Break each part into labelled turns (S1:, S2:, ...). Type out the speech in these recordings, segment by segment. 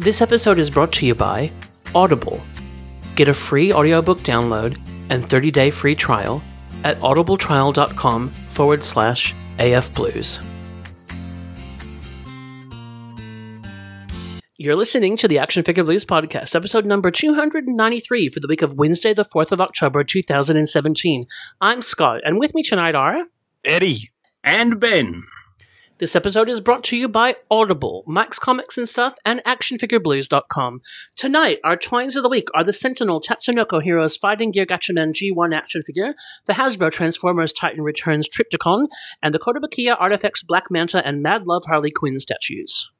S1: This episode is brought to you by Audible. Get a free audiobook download and 30 day free trial at audibletrial.com forward slash afblues. You're listening to the Action Figure Blues podcast, episode number 293 for the week of Wednesday, the 4th of October, 2017. I'm Scott, and with me tonight are.
S2: Eddie.
S3: And Ben.
S1: This episode is brought to you by Audible, Max Comics and Stuff, and ActionFigureBlues.com. Tonight, our toys of the week are the Sentinel Tatsunoko Heroes Fighting Gear Gatchaman G1 action figure, the Hasbro Transformers Titan Returns Trypticon, and the Kotobukiya Artifacts Black Manta and Mad Love Harley Quinn statues.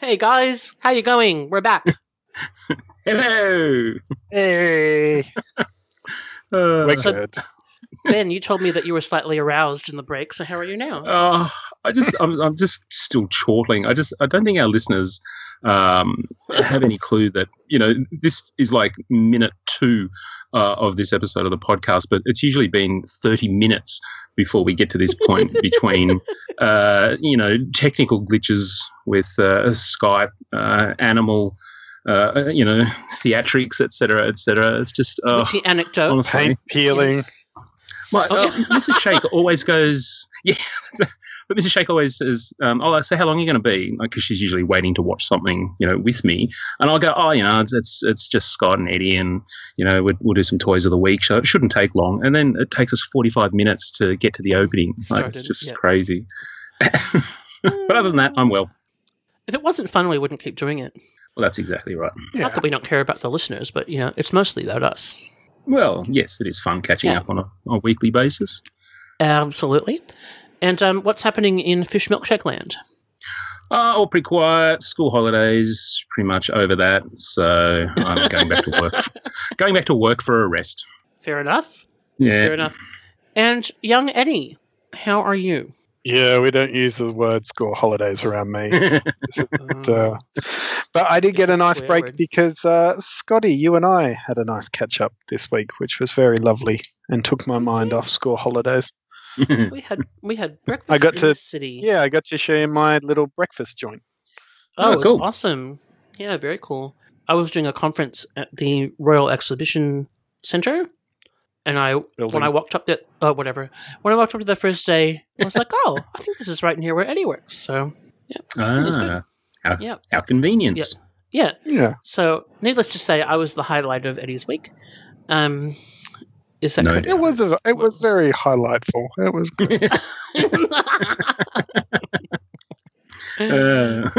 S1: Hey guys, how you going? We're back.
S3: Hello.
S2: Hey.
S3: Uh,
S2: We're
S1: So-
S2: good.
S1: ben, you told me that you were slightly aroused in the break, so how are you now?
S3: oh, I just, I'm, I'm just still chortling. I just, I don't think our listeners um, have any clue that you know this is like minute two uh, of this episode of the podcast, but it's usually been 30 minutes before we get to this point between, uh, you know, technical glitches with uh, Skype, uh, animal. Uh, you know, theatrics, etc., etc. It's just, uh,
S1: Witty anecdote.
S3: honestly.
S2: Paint peeling.
S1: Yes.
S3: My,
S1: Oh,
S3: uh, Mrs. Shake always goes, yeah. But Mrs. Shake always says, um, "Oh, I say, how long are you going to be?" Because she's usually waiting to watch something, you know, with me. And I'll go, "Oh, you know, it's it's, it's just Scott and Eddie, and you know, we'll, we'll do some toys of the week, so it shouldn't take long." And then it takes us forty-five minutes to get to the opening. Like, it's just
S1: yeah.
S3: crazy. but other than that, I'm well.
S1: If it wasn't fun, we wouldn't keep doing it.
S3: Well, that's exactly right.
S2: Yeah.
S1: Not that we don't care about the listeners, but you know, it's mostly about us.
S3: Well, yes, it is fun catching
S1: Yeah.
S3: up on a, on a weekly basis.
S1: Absolutely. And um, what's happening in Fish Milkshake Land?
S3: Uh, all pretty quiet. School holidays, pretty much over that. So I'm going back to work. going back to work for a rest.
S1: Fair enough.
S3: Yeah.
S1: Fair enough. And young Eddie, how are you?
S2: Yeah, we don't use the word school holidays around me.
S1: Uh,
S2: Uh, but I did
S1: It's
S2: get
S1: a
S2: a nice break
S1: word.
S2: because uh, Scotty, you and I had a nice catch up this week, which was very lovely and took my mind off school holidays.
S1: we had we had breakfast
S2: I got
S1: in
S2: to-
S1: the city.
S2: Yeah, I got to show you my little breakfast joint.
S1: Oh,
S3: Oh,
S1: it was
S3: cool.
S1: awesome. Yeah, very cool. I was doing a conference at the Royal Exhibition Center, and I when I walked up to oh whatever when I walked up to the first day, I was like, oh, I think this is right near where Eddie works. So was good.
S3: ah, how,
S1: Yeah.
S3: how convenient.
S1: yeah,
S2: Yeah.
S1: so needless to say, I was the highlight of Eddie's week. Um, is that
S3: No
S1: correct?
S2: It was a, it was very highlightful. It was good.
S3: Uh,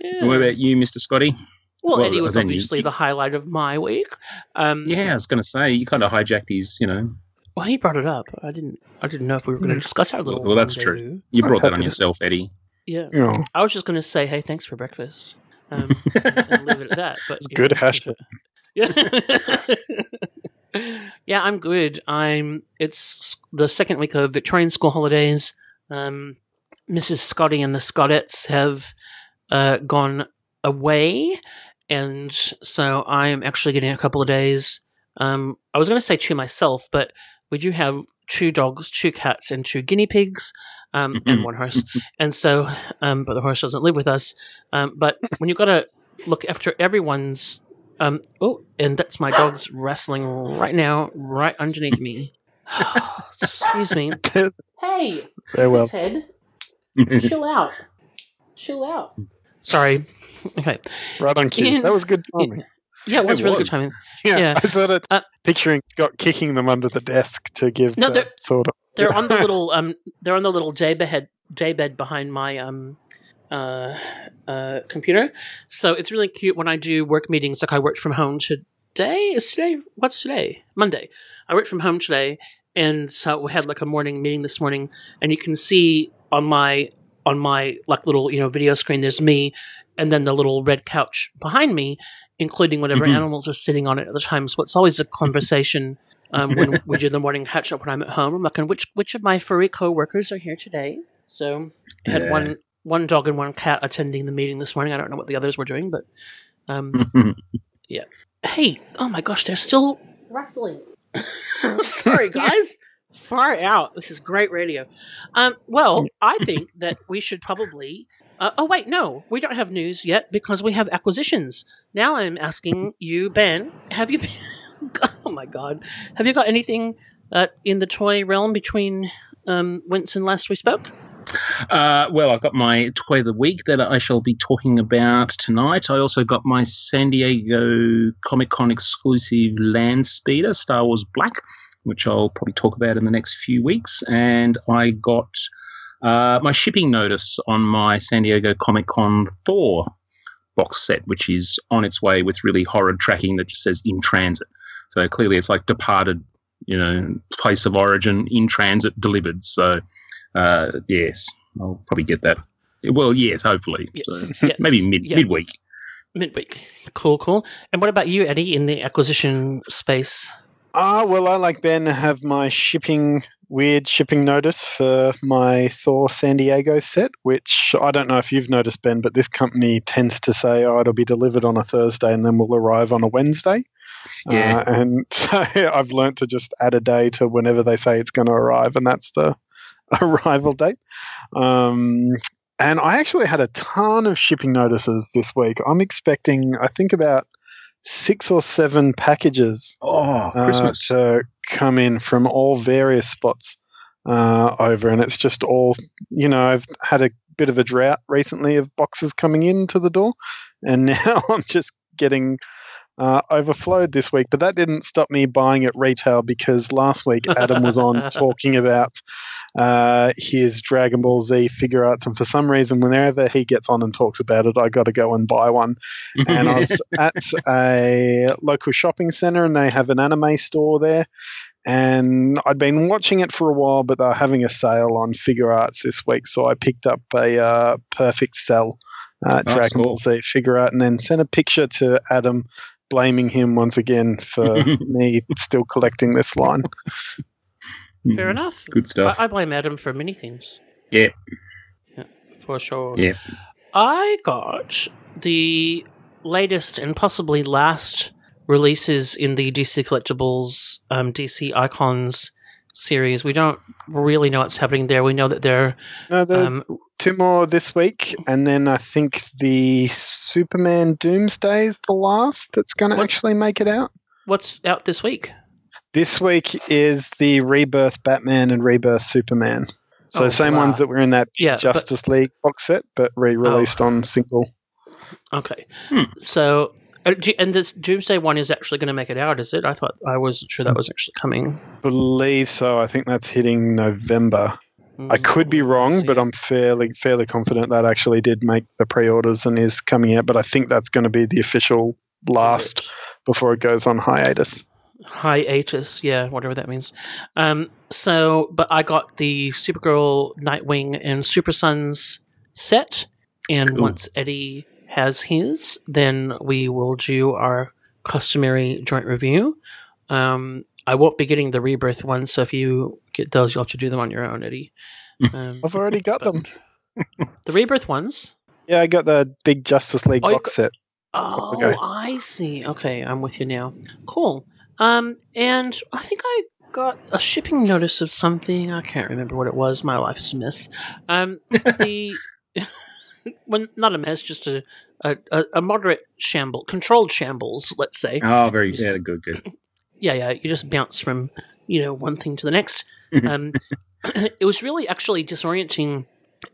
S1: Yeah.
S3: What about you, Mr. Scotty?
S1: well,
S3: well,
S1: Eddie was
S3: then you-
S1: obviously the highlight of my week. Um,
S3: Yeah, I was going to say you kind of hijacked his. You know,
S1: Well, he brought it up. I didn't. I didn't know if we were going to
S2: Hmm.
S1: discuss our little.
S3: Well, that's true.
S1: rendezvous.
S3: you brought that on
S2: to-
S3: yourself, Eddie.
S1: Yeah,
S2: You know,
S1: I was just going to say, hey, thanks for breakfast, um, and leave it at that. But
S2: It's good
S1: know,
S2: hash
S1: Yeah, yeah, I'm good. I'm. It's the second week of Victorian school holidays. Um, Mrs. Scotty and the Scottets have uh, gone away, and so I'm actually getting a couple of days. Um, I was going to say to myself, but we do have two dogs, two cats, and two guinea pigs, um, and one horse. And so, um, but the horse doesn't live with us. Um, but when you've got to look after everyone's, um, oh, and that's my dog's wrestling right now, right underneath me. Excuse me. Hey,
S2: very well.
S1: head, chill out, chill out. Sorry. Okay.
S2: Right on cue.
S1: Ian-
S2: that was good timing.
S1: Yeah, it was
S3: It
S1: really good timing.
S2: Yeah,
S1: Yeah.
S2: I thought it
S1: Uh,
S2: picturing Scott kicking them under the desk to give
S1: No,
S2: that
S1: they're-
S2: sort of.
S1: They're on the little um they're on the little J bed J bed behind my um uh uh computer. So it's really cute when I do work meetings like I worked from home today. Is today what's today? Monday. I worked from home today and so we had like a morning meeting this morning and you can see on my on my like little, you know, video screen there's me and then the little red couch behind me, including whatever
S3: Mhm.
S1: animals are sitting on it at the time. So it's always a conversation um, when we do the morning catch up when I'm at home. I'm like, which which of my furry coworkers are here today? So I had
S3: Yeah.
S1: one one dog and one cat attending the meeting this morning. I don't know what the others were doing, but Um, yeah. hey, oh my gosh, they're still wrestling. Sorry, guys. Far out. This is great radio. Um, well, I think that we should probably. Uh, oh wait, no, we don't have news yet because we have acquisitions. Now I'm asking you, Ben, have you? oh my God, have you got anything uh, in the toy realm between um, whence and last we spoke?
S3: Uh, well, I've got my toy of the week that I shall be talking about tonight. I also got my San Diego Comic Con exclusive Land Speeder, Star Wars Black, which I'll probably talk about in the next few weeks. And I got uh, my shipping notice on my San Diego Comic Con Thor box set, which is on its way with really horrid tracking that just says in transit. So clearly it's like departed, you know, place of origin, in transit, delivered. So uh, yes, I'll probably get that. Well, yes, hopefully.
S1: Yes,
S3: So
S1: yes,
S3: maybe mid
S1: yeah.
S3: midweek.
S1: Midweek. Cool, cool. And what about you, Eddie, in the acquisition space?
S2: Ah, well, I like Ben have my shipping weird shipping notice for my Thor San Diego set, which I don't know if you've noticed, Ben, but this company tends to say, "Oh, it'll be delivered on a Thursday and then we'll arrive on a Wednesday."
S3: Yeah.
S2: Uh, and so I've learnt to just add a day to whenever they say it's going to arrive, and that's the arrival date. Um, and I actually had a ton of shipping notices this week. I'm expecting, I think, about six or seven packages
S3: Oh,
S2: uh,
S3: Christmas.
S2: to come in from all various spots uh, over, and it's just all you know. I've had a bit of a drought recently of boxes coming into the door, and now I'm just getting uh, overflowed this week. But that didn't stop me buying at retail because last week Adam was on talking about uh, his Dragon Ball Z figure arts, and for some reason, whenever he gets on and talks about it, I got to go and buy one and I was at a local shopping center, and they have an anime store there. And I'd been watching it for a while, but they're having a sale on figure arts this week, so I picked up a uh, Perfect Cell uh,
S3: Oh,
S2: Dragon Ball. Z figure art, and then sent a picture to Adam, blaming him once again for me still collecting this line.
S1: Fair enough.
S3: Good stuff.
S1: I, I blame Adam for many things.
S3: Yeah.
S1: Yeah, for sure.
S3: Yeah.
S1: I got the latest and possibly last releases in the DC Collectibles um, DC Icons series. We don't really know what's happening there. We know that they're
S2: No, the
S1: um,
S2: two more this week, and then I think the Superman Doomsday is the last that's going to actually make it out.
S1: what's out this week.
S2: This week is the Rebirth Batman and Rebirth Superman. So
S1: Oh,
S2: same
S1: blah.
S2: ones that were in that
S1: Yeah, but-
S2: Justice League box set, but re-released on single.
S1: Okay,
S3: Hmm.
S1: so. uh, And this Doomsday one is actually going to make it out, is it? I thought I wasn't sure that was actually coming.
S2: Believe so. I think that's hitting November. I could be wrong, but I'm fairly fairly confident that actually did make the pre-orders and is coming out. But I think that's going to be the official last before it goes on hiatus.
S1: Hiatus, yeah, whatever that means. Um, so, but I got the Supergirl, Nightwing, and Super Sons set, and
S3: Cool.
S1: once Eddie has his, then we will do our customary joint review. Um, I won't be getting the Rebirth one, so if you get those, you'll have to do them on your own, Eddie. Um,
S2: I've already got them.
S1: The Rebirth ones.
S2: Yeah, I got the big Justice League
S1: Oh, you
S2: box set.
S1: Oh, I see. Okay, I'm with you now. Cool. Um, and I think I got a shipping notice of something. I can't remember what it was. My life is a mess. Um, the well, not a mess, just a a, a, moderate shamble, controlled shambles. Let's say.
S3: Oh, very
S1: Just-
S3: yeah, good, good.
S1: Yeah, yeah. You just bounce from you know one thing to the next. Um, it was really actually disorienting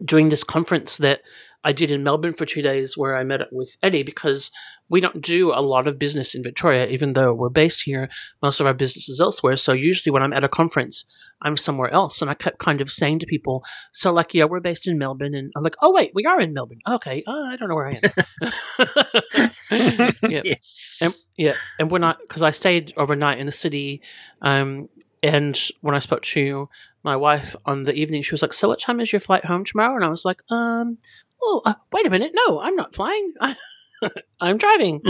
S1: doing this conference that I did in Melbourne for two days, where I met up with Eddie because we don't do a lot of business in Victoria, even though we're based here. Most of our business is elsewhere. So usually when I'm at a conference, I'm somewhere else. And I kept kind of saying to people, "So like, yeah, we're based in Melbourne," and I'm like, "Oh wait, we are in Melbourne. Okay, oh, I don't know where I am." yeah.
S3: Yes.
S1: And yeah, and when I because I stayed overnight in the city, um, and when I spoke to my wife on the evening, she was like, "So what time is your flight home tomorrow?" And I was like, "Um, oh, uh, wait a minute, no, I'm not flying. I, I'm driving."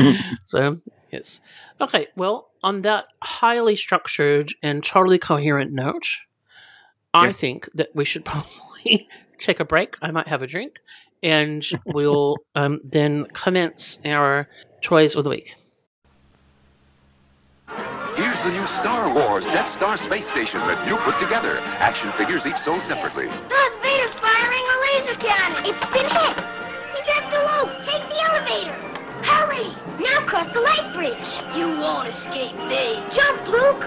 S1: so yes, okay. Well, on that highly structured and totally coherent note, I
S3: Yeah.
S1: think that we should probably take a break. I might have a drink, and we'll um, then commence our toys of the week.
S4: Here's the new Star Wars Death Star space station that you put together. Action figures each sold separately.
S5: Darth Vader's firing a laser cannon. It's been hit. He's after Luke. Take the elevator. Hurry! Now cross the light bridge. You won't escape me. Jump, Luke.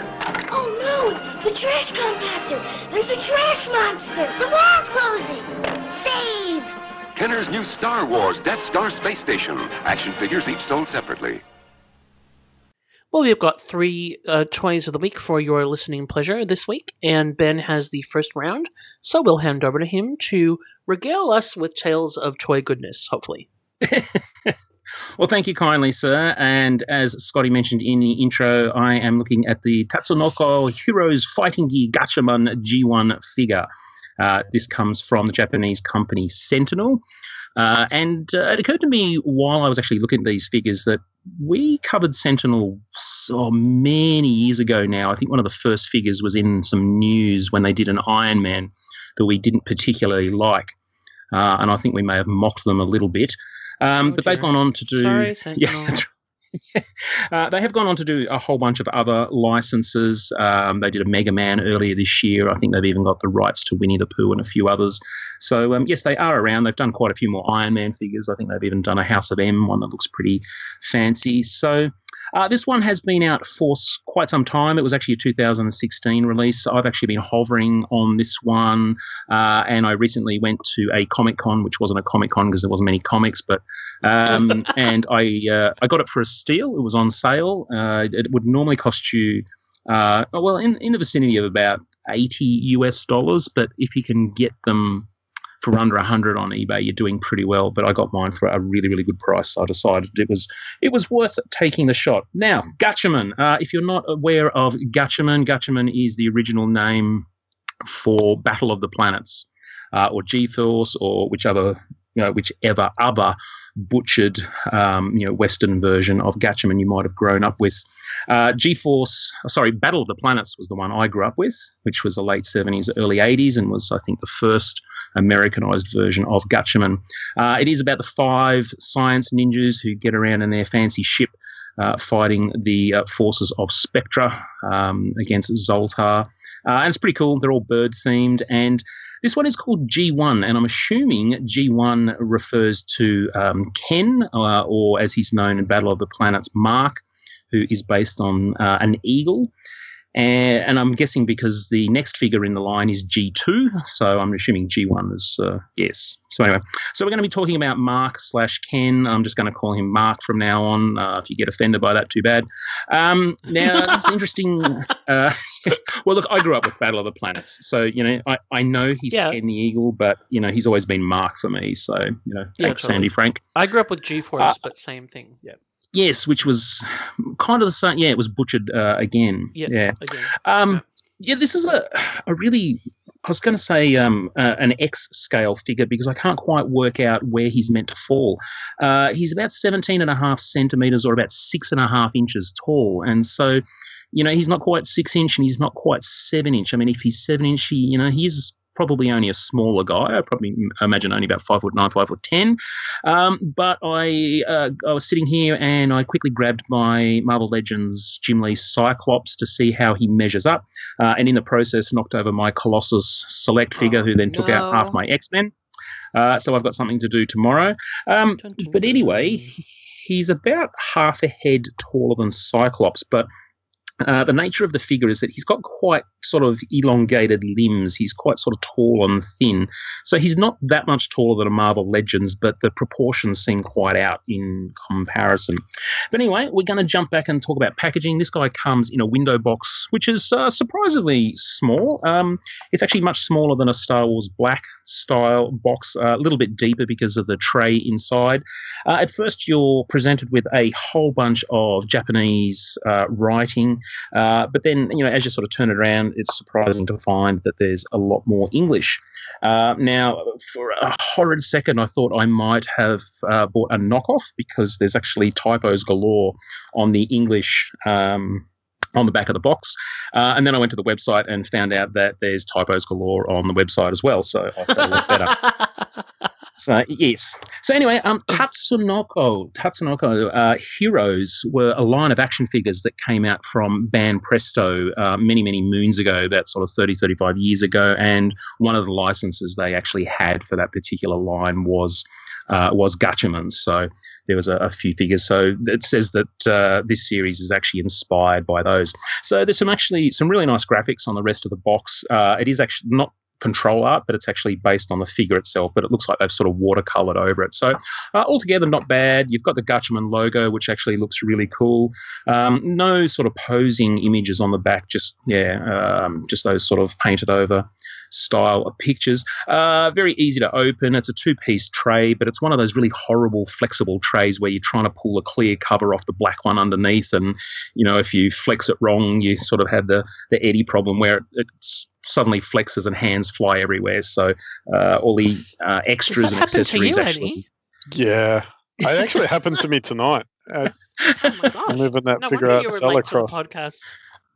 S5: Oh, no. The trash compactor. There's a trash monster. The wall's closing. Save!
S4: Kenner's new Star Wars Death Star space station. Action figures each sold separately.
S1: Well, we've got three uh, toys of the week for your listening pleasure this week, and Ben has the first round, so we'll hand over to him to regale us with tales of toy goodness, hopefully.
S3: well, thank you kindly, sir. And as Scotty mentioned in the intro, I am looking at the Tatsunoko Heroes Fighting Gear Gatchaman G1 figure. Uh, this comes from the Japanese company Sentinel. Uh, and uh, it occurred to me while I was actually looking at these figures that we covered Sentinel so many years ago now. I think one of the first figures was in some news when they did an Iron Man that we didn't particularly like. Uh, and I think we may have mocked them a little bit. Um,
S1: Oh,
S3: but they've gone on to do.
S1: Sorry,
S3: yeah,
S1: Sentinel.
S3: right. uh, they have gone on to do a whole bunch of other licenses. Um, they did a Mega Man earlier this year. I think they've even got the rights to Winnie the Pooh and a few others. So um, yes, they are around. They've done quite a few more Iron Man figures. I think they've even done a House of M one that looks pretty fancy. So uh, this one has been out for quite some time. It was actually a 2016 release. I've actually been hovering on this one, uh, and I recently went to a Comic Con, which wasn't a Comic Con because there wasn't many comics, but um, and I uh, I got it for a steal. It was on sale. Uh, it would normally cost you uh, well in in the vicinity of about 80 US dollars, but if you can get them for under 100 on eBay, you're doing pretty well. But I got mine for a really, really good price. So I decided it was it was worth taking the shot. Now, Gatchaman. Uh, if you're not aware of Gatchaman, Gatchaman is the original name for Battle of the Planets, uh, or G-Force, or whichever you know whichever other butchered um, you know Western version of Gatchaman you might have grown up with. Uh, G-Force, uh, sorry, Battle of the Planets was the one I grew up with, which was the late 70s, early 80s, and was I think the first Americanized version of Gatchaman. Uh, it is about the five science ninjas who get around in their fancy ship. Uh, fighting the uh, forces of Spectra um, against Zoltar. Uh, and it's pretty cool. They're all bird themed. And this one is called G1. And I'm assuming G1 refers to um, Ken, uh, or as he's known in Battle of the Planets, Mark, who is based on uh, an eagle. And, and I'm guessing because the next figure in the line is G2, so I'm assuming G1 is uh, yes. So anyway, so we're going to be talking about Mark slash Ken. I'm just going to call him Mark from now on. Uh, if you get offended by that, too bad. Um, now it's interesting. Uh, well, look, I grew up with Battle of the Planets, so you know I, I know he's
S1: Yeah.
S3: Ken the Eagle, but you know he's always been Mark for me. So you know,
S1: Yeah,
S3: thanks,
S1: totally.
S3: Sandy Frank.
S1: I grew up with G Force,
S3: Uh,
S1: but same thing. Yeah.
S3: Yes, which was kind of the same. Yeah, it was butchered uh, again.
S1: Yeah.
S3: yeah.
S1: Again.
S3: Um, yeah, this is a a really. I was going to say um, uh, an X scale figure because I can't quite work out where he's meant to fall. Uh, he's about 17 and a half centimeters or about six and a half inches tall. And so, you know, he's not quite six inch and he's not quite seven inch. I mean, if he's seven inch, he, you know, he's probably only a smaller guy. I probably imagine only about five foot nine, five foot ten. Um, but I uh, I was sitting here and I quickly grabbed my Marvel Legends Jim Lee Cyclops to see how he measures up, uh, and in the process knocked over my Colossus Select figure,
S1: Oh,
S3: who then took out half my X Men. Uh, so I've got something to do tomorrow. Um, but anyway, he's about half a head taller than Cyclops, but uh, the nature of the figure is that he's got quite sort of elongated limbs. He's quite sort of tall and thin. So he's not that much taller than a Marvel Legends, but the proportions seem quite out in comparison. But anyway, we're going to jump back and talk about packaging. This guy comes in a window box, which is uh, surprisingly small. Um, it's actually much smaller than a Star Wars Black style box, uh, a little bit deeper because of the tray inside. Uh, at first, you're presented with a whole bunch of Japanese uh, writing, uh, but then, you know, as you sort of turn it around, it's surprising to find that there's a lot more English. Uh, now, for a horrid second, I thought I might have uh, bought a knockoff because there's actually typos galore on the English. Um, on the back of the box. Uh, and then I went to the website and found out that there's typos galore on the website as well. So I felt a lot better. So yes. So anyway, um, Tatsunoko, Tatsunoko uh, Heroes were a line of action figures that came out from Banpresto uh, many, many moons ago, about sort of 30, 35 years ago. And one of the licenses they actually had for that particular line was uh, was Gatchaman. So there was a, a, few figures. So it says that uh, this series is actually inspired by those. So there's some actually some really nice graphics on the rest of the box. Uh, it is actually not control art, but it's actually based on the figure itself. But it looks like they've sort of watercolored over it. So uh, altogether, not bad. You've got the Gatchaman logo, which actually looks really cool. Um, no sort of posing images on the back, just yeah, um, just those sort of painted over style of pictures. Uh, very easy to open. It's a two piece tray, but it's one of those really horrible flexible trays where you're trying to pull a clear cover off the black one underneath. And, you know, if you flex it wrong, you sort of have the, the eddy problem where it, it's suddenly flexes and hands fly everywhere. So uh, all the uh, extras and accessories
S1: you,
S3: actually.
S1: Eddie?
S2: Yeah, it actually happened to me tonight. Uh,
S1: Oh my gosh!
S2: living that
S1: no
S2: figure out
S1: you were
S2: cell
S1: late to the
S2: across.
S1: podcast.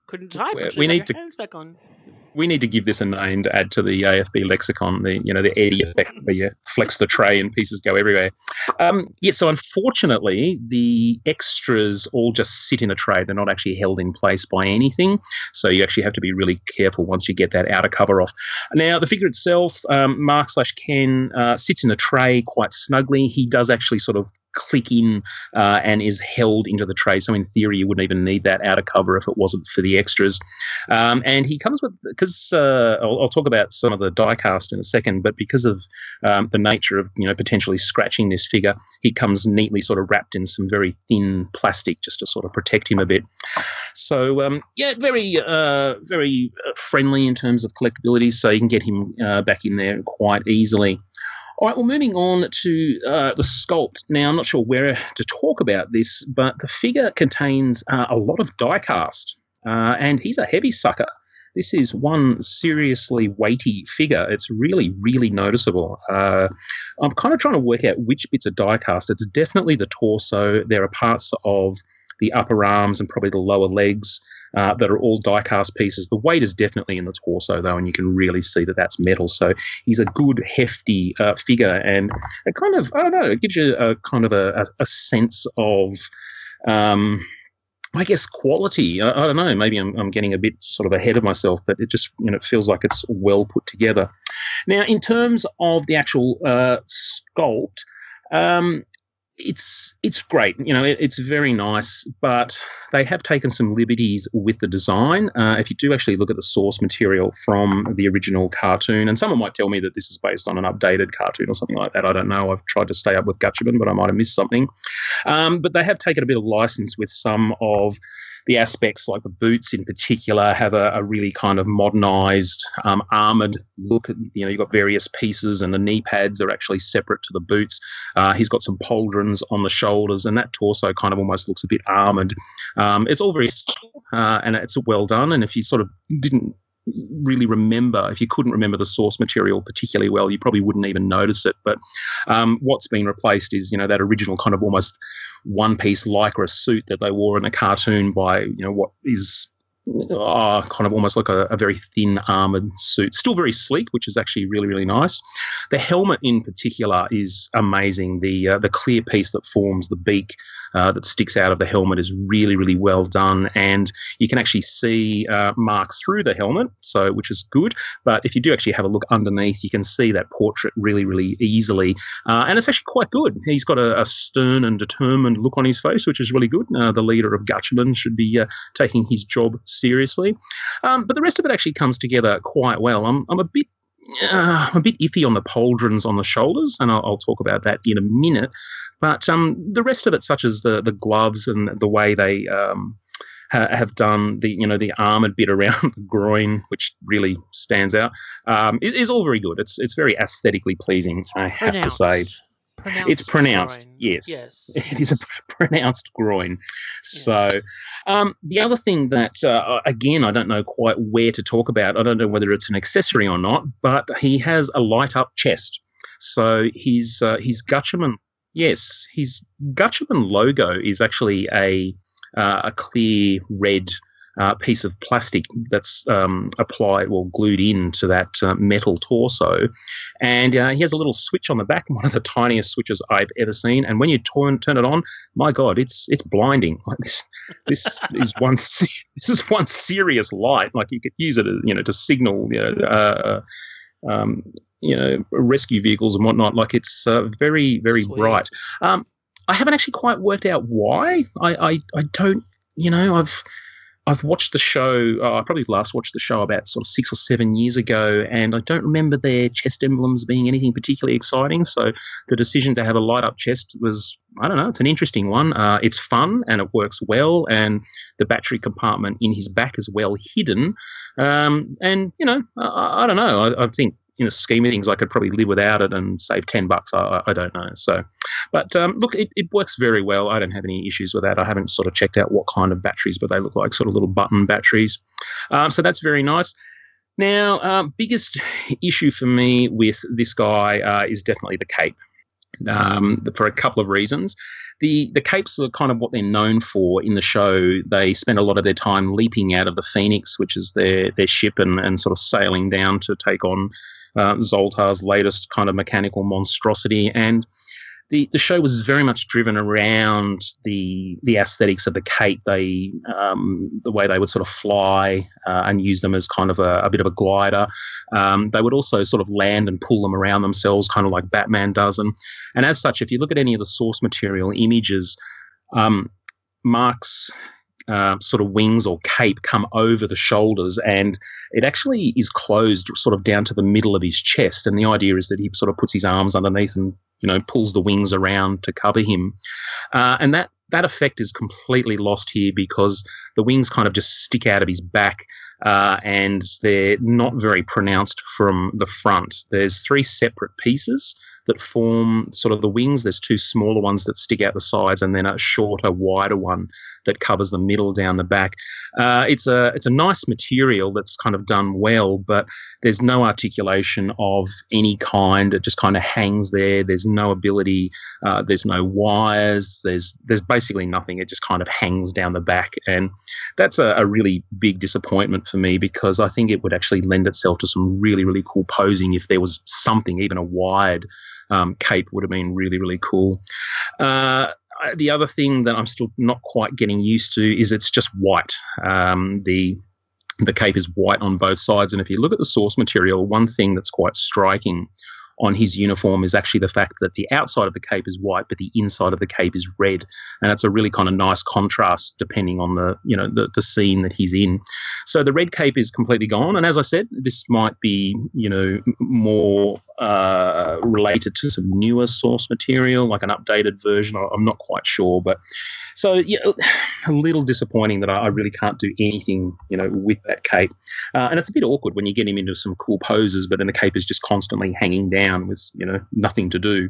S1: Couldn't type.
S3: We- we need to-
S1: your hands back on.
S3: We need to give this a name to add to the AFB lexicon. The you know the eddy effect where you flex the tray and pieces go everywhere. Um, yeah, so unfortunately, the extras all just sit in a tray. They're not actually held in place by anything. So you actually have to be really careful once you get that outer cover off. Now the figure itself, um, Mark slash Ken, uh, sits in a tray quite snugly. He does actually sort of click in uh, and is held into the tray. So in theory, you wouldn't even need that outer cover if it wasn't for the extras. Um, and he comes with because uh, I'll, I'll talk about some of the diecast in a second, but because of um, the nature of you know potentially scratching this figure, he comes neatly sort of wrapped in some very thin plastic just to sort of protect him a bit. So um, yeah, very uh, very uh, friendly in terms of collectability. So you can get him uh, back in there quite easily. All right, well, moving on to uh, the sculpt. Now, I'm not sure where to talk about this, but the figure contains uh, a lot of die cast, uh, and he's a heavy sucker. This is one seriously weighty figure. It's really, really noticeable. Uh, I'm kind of trying to work out which bits are die cast. It's definitely the torso. There are parts of the upper arms and probably the lower legs uh, that are all die cast pieces. The weight is definitely in the torso, though, and you can really see that that's metal. So he's a good, hefty uh, figure, and it kind of, I don't know, it gives you a kind of a, a, a sense of. Um, I guess quality. I, I don't know. Maybe I'm, I'm getting a bit sort of ahead of myself, but it just you know it feels like it's well put together. Now, in terms of the actual uh, sculpt, um, it's it's great. You know, it, it's very nice, but they have taken some liberties with the design. Uh, if you do actually look at the source material from the original cartoon, and someone might tell me that this is based on an updated cartoon or something like that. I don't know. I've tried to stay up with Gatchaman, but I might have missed something. Um, but they have taken a bit of license with some of the aspects, like the boots in particular, have a, a really kind of modernized, um, armored look. You know, you've got various pieces, and the knee pads are actually separate to the boots. Uh, he's got some pauldrons on the shoulders, and that torso kind of almost looks a bit armored. Um, it's all very subtle, uh, and it's well done. And if you sort of didn't really remember, if you couldn't remember the source material particularly well, you probably wouldn't even notice it. But um, what's been replaced is, you know, that original kind of almost one piece lycra suit that they wore in the cartoon by, you know, what is uh, kind of almost like a, a, very thin armored suit. Still very sleek, which is actually really, really nice. The helmet in particular is amazing. The uh, the clear piece that forms the beak uh, that sticks out of the helmet is really, really well done, and you can actually see uh, Mark through the helmet, so which is good. But if you do actually have a look underneath, you can see that portrait really, really easily, uh, and it's actually quite good. He's got a, a, stern and determined look on his face, which is really good. Uh, the leader of Gatchaman should be uh, taking his job seriously, um, but the rest of it actually comes together quite well. I'm, I'm a bit uh, I'm a bit iffy on the pauldrons on the shoulders, and I'll, I'll talk about that in a minute. But um, the rest of it, such as the the gloves and the way they um, ha- have done the you know the armored bit around the groin, which really stands out, um, it is all very good. It's it's very aesthetically pleasing. I have to say.
S1: Pronounced
S3: it's pronounced,
S1: groin.
S3: yes.
S1: Yes.
S3: It is a pr- pronounced groin. So, um, the other thing that, uh, again, I don't know quite where to talk about, I don't know whether it's an accessory or not, but he has a light up chest. So, his, uh, his Gatchaman, yes, his Gatchaman logo is actually a, uh, a clear red uh, piece of plastic that's um, applied or glued into that uh, metal torso. And uh, he has a little switch on the back, one of the tiniest switches I've ever seen. And when you turn, turn it on, my God, it's it's blinding. Like this, this is one this is one serious light. Like you could use it, you know, to signal, you know, uh, um, you know, rescue vehicles and whatnot. Like it's uh, very, very
S1: Sweet.
S3: bright. Um, I haven't actually quite worked out why. I, I, I don't, you know, I've I've watched the show. Uh, I probably last watched the show about sort of six or seven years ago, and I don't remember their chest emblems being anything particularly exciting. So the decision to have a light up chest was, I don't know, it's an interesting one. Uh, it's fun and it works well, and the battery compartment in his back is well hidden. Um, and you know, I, I don't know. I, I think in a scheme of things, I could probably live without it and save ten bucks. I, I don't know. So, but um, look, it, it works very well. I don't have any issues with that. I haven't sort of checked out what kind of batteries, but they look like sort of little button batteries. Um, so that's very nice. Now, um, biggest issue for me with this guy uh, is definitely the cape. Um, for a couple of reasons. The the capes are kind of what they're known for in the show. They spend a lot of their time leaping out of the Phoenix, which is their their ship, and, and sort of sailing down to take on uh, Zoltar's latest kind of mechanical monstrosity. And the, the show was very much driven around the the aesthetics of the cape. They um, the way they would sort of fly uh, and use them as kind of a, a bit of a glider. Um, they would also sort of land and pull them around themselves, kind of like Batman does. And and as such, if you look at any of the source material images, um, Mark's uh, sort of wings or cape come over the shoulders, and it actually is closed sort of down to the middle of his chest. And the idea is that he sort of puts his arms underneath and you know pulls the wings around to cover him, uh, and that that effect is completely lost here because the wings kind of just stick out of his back. Uh, and they're not very pronounced from the front. There's three separate pieces that form sort of the wings. There's two smaller ones that stick out the sides, and then a shorter, wider one that covers the middle down the back. Uh, it's a it's a nice material that's kind of done well, but there's no articulation of any kind. It just kind of hangs there. There's no ability. Uh, there's no wires. There's there's basically nothing. It just kind of hangs down the back, and that's a, a really big disappointment for me because I think it would actually lend itself to some really really cool posing if there was something, even a wired um, cape would have been really really cool. Uh, the other thing that I'm still not quite getting used to is it's just white. Um, the the cape is white on both sides, and if you look at the source material, one thing that's quite striking on his uniform is actually the fact that the outside of the cape is white, but the inside of the cape is red, and it's a really kind of nice contrast depending on the you know the, the scene that he's in. So the red cape is completely gone, and as I said, this might be you know more uh, related to some newer source material, like an updated version. I'm not quite sure, but so yeah, a little disappointing that I, I really can't do anything, you know, with that cape. Uh, and it's a bit awkward when you get him into some cool poses, but then the cape is just constantly hanging down with, you know, nothing to do.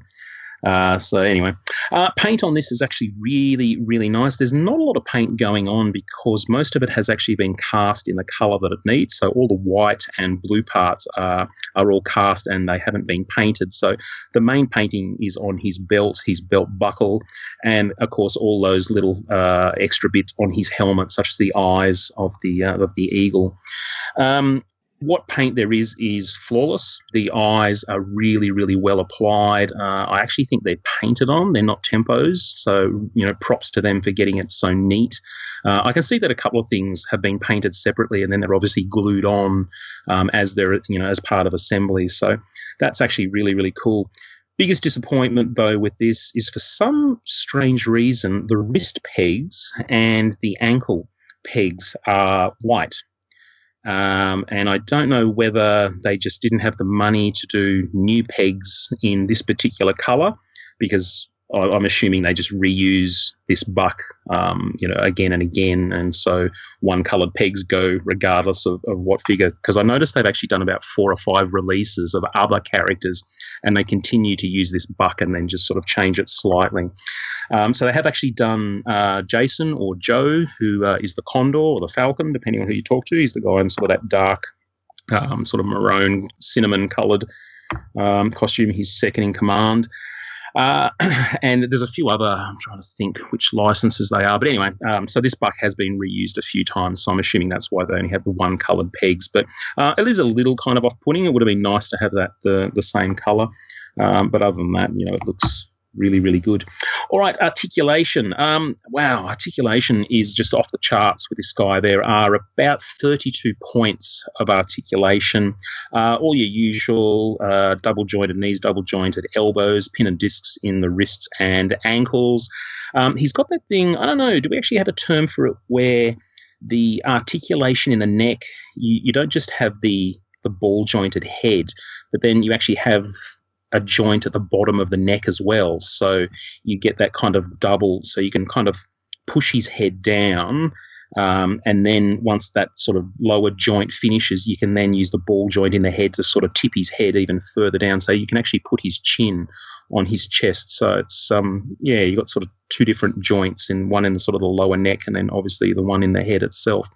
S3: Uh, so anyway, uh, paint on this is actually really, really nice. There's not a lot of paint going on because most of it has actually been cast in the color that it needs. So all the white and blue parts are, are all cast and they haven't been painted. So the main painting is on his belt, his belt buckle, and of course all those little uh, extra bits on his helmet, such as the eyes of the uh, of the eagle. Um, what paint there is is flawless. The eyes are really, really well applied. Uh, I actually think they're painted on; they're not tampos. So, you know, props to them for getting it so neat. Uh, I can see that a couple of things have been painted separately, and then they're obviously glued on um, as they're, you know, as part of assemblies. So, that's actually really, really cool. Biggest disappointment though with this is for some strange reason the wrist pegs and the ankle pegs are white. Um, and I don't know whether they just didn't have the money to do new pegs in this particular color because I'm assuming they just reuse this buck, um, you know, again and again, and so one coloured pegs go regardless of, of what figure. Because I noticed they've actually done about four or five releases of other characters, and they continue to use this buck and then just sort of change it slightly. Um, so they have actually done uh, Jason or Joe, who uh, is the Condor or the Falcon, depending on who you talk to. He's the guy in sort of that dark, um, sort of maroon, cinnamon coloured um, costume. He's second in command. Uh, and there's a few other, I'm trying to think which licenses they are. But anyway, um, so this buck has been reused a few times. So I'm assuming that's why they only have the one coloured pegs. But uh, it is a little kind of off putting. It would have been nice to have that the, the same colour. Um, but other than that, you know, it looks really, really good. All right, articulation. Um, wow, articulation is just off the charts with this guy. There are about 32 points of articulation. Uh, all your usual uh, double jointed knees, double jointed elbows, pin and discs in the wrists and ankles. Um, he's got that thing, I don't know, do we actually have a term for it where the articulation in the neck, you, you don't just have the the ball jointed head, but then you actually have a joint at the bottom of the neck as well. So you get that kind of double. So you can kind of push his head down. Um, and then once that sort of lower joint finishes, you can then use the ball joint in the head to sort of tip his head even further down. So you can actually put his chin on his chest. So it's um yeah, you've got sort of two different joints in one in the sort of the lower neck and then obviously the one in the head itself,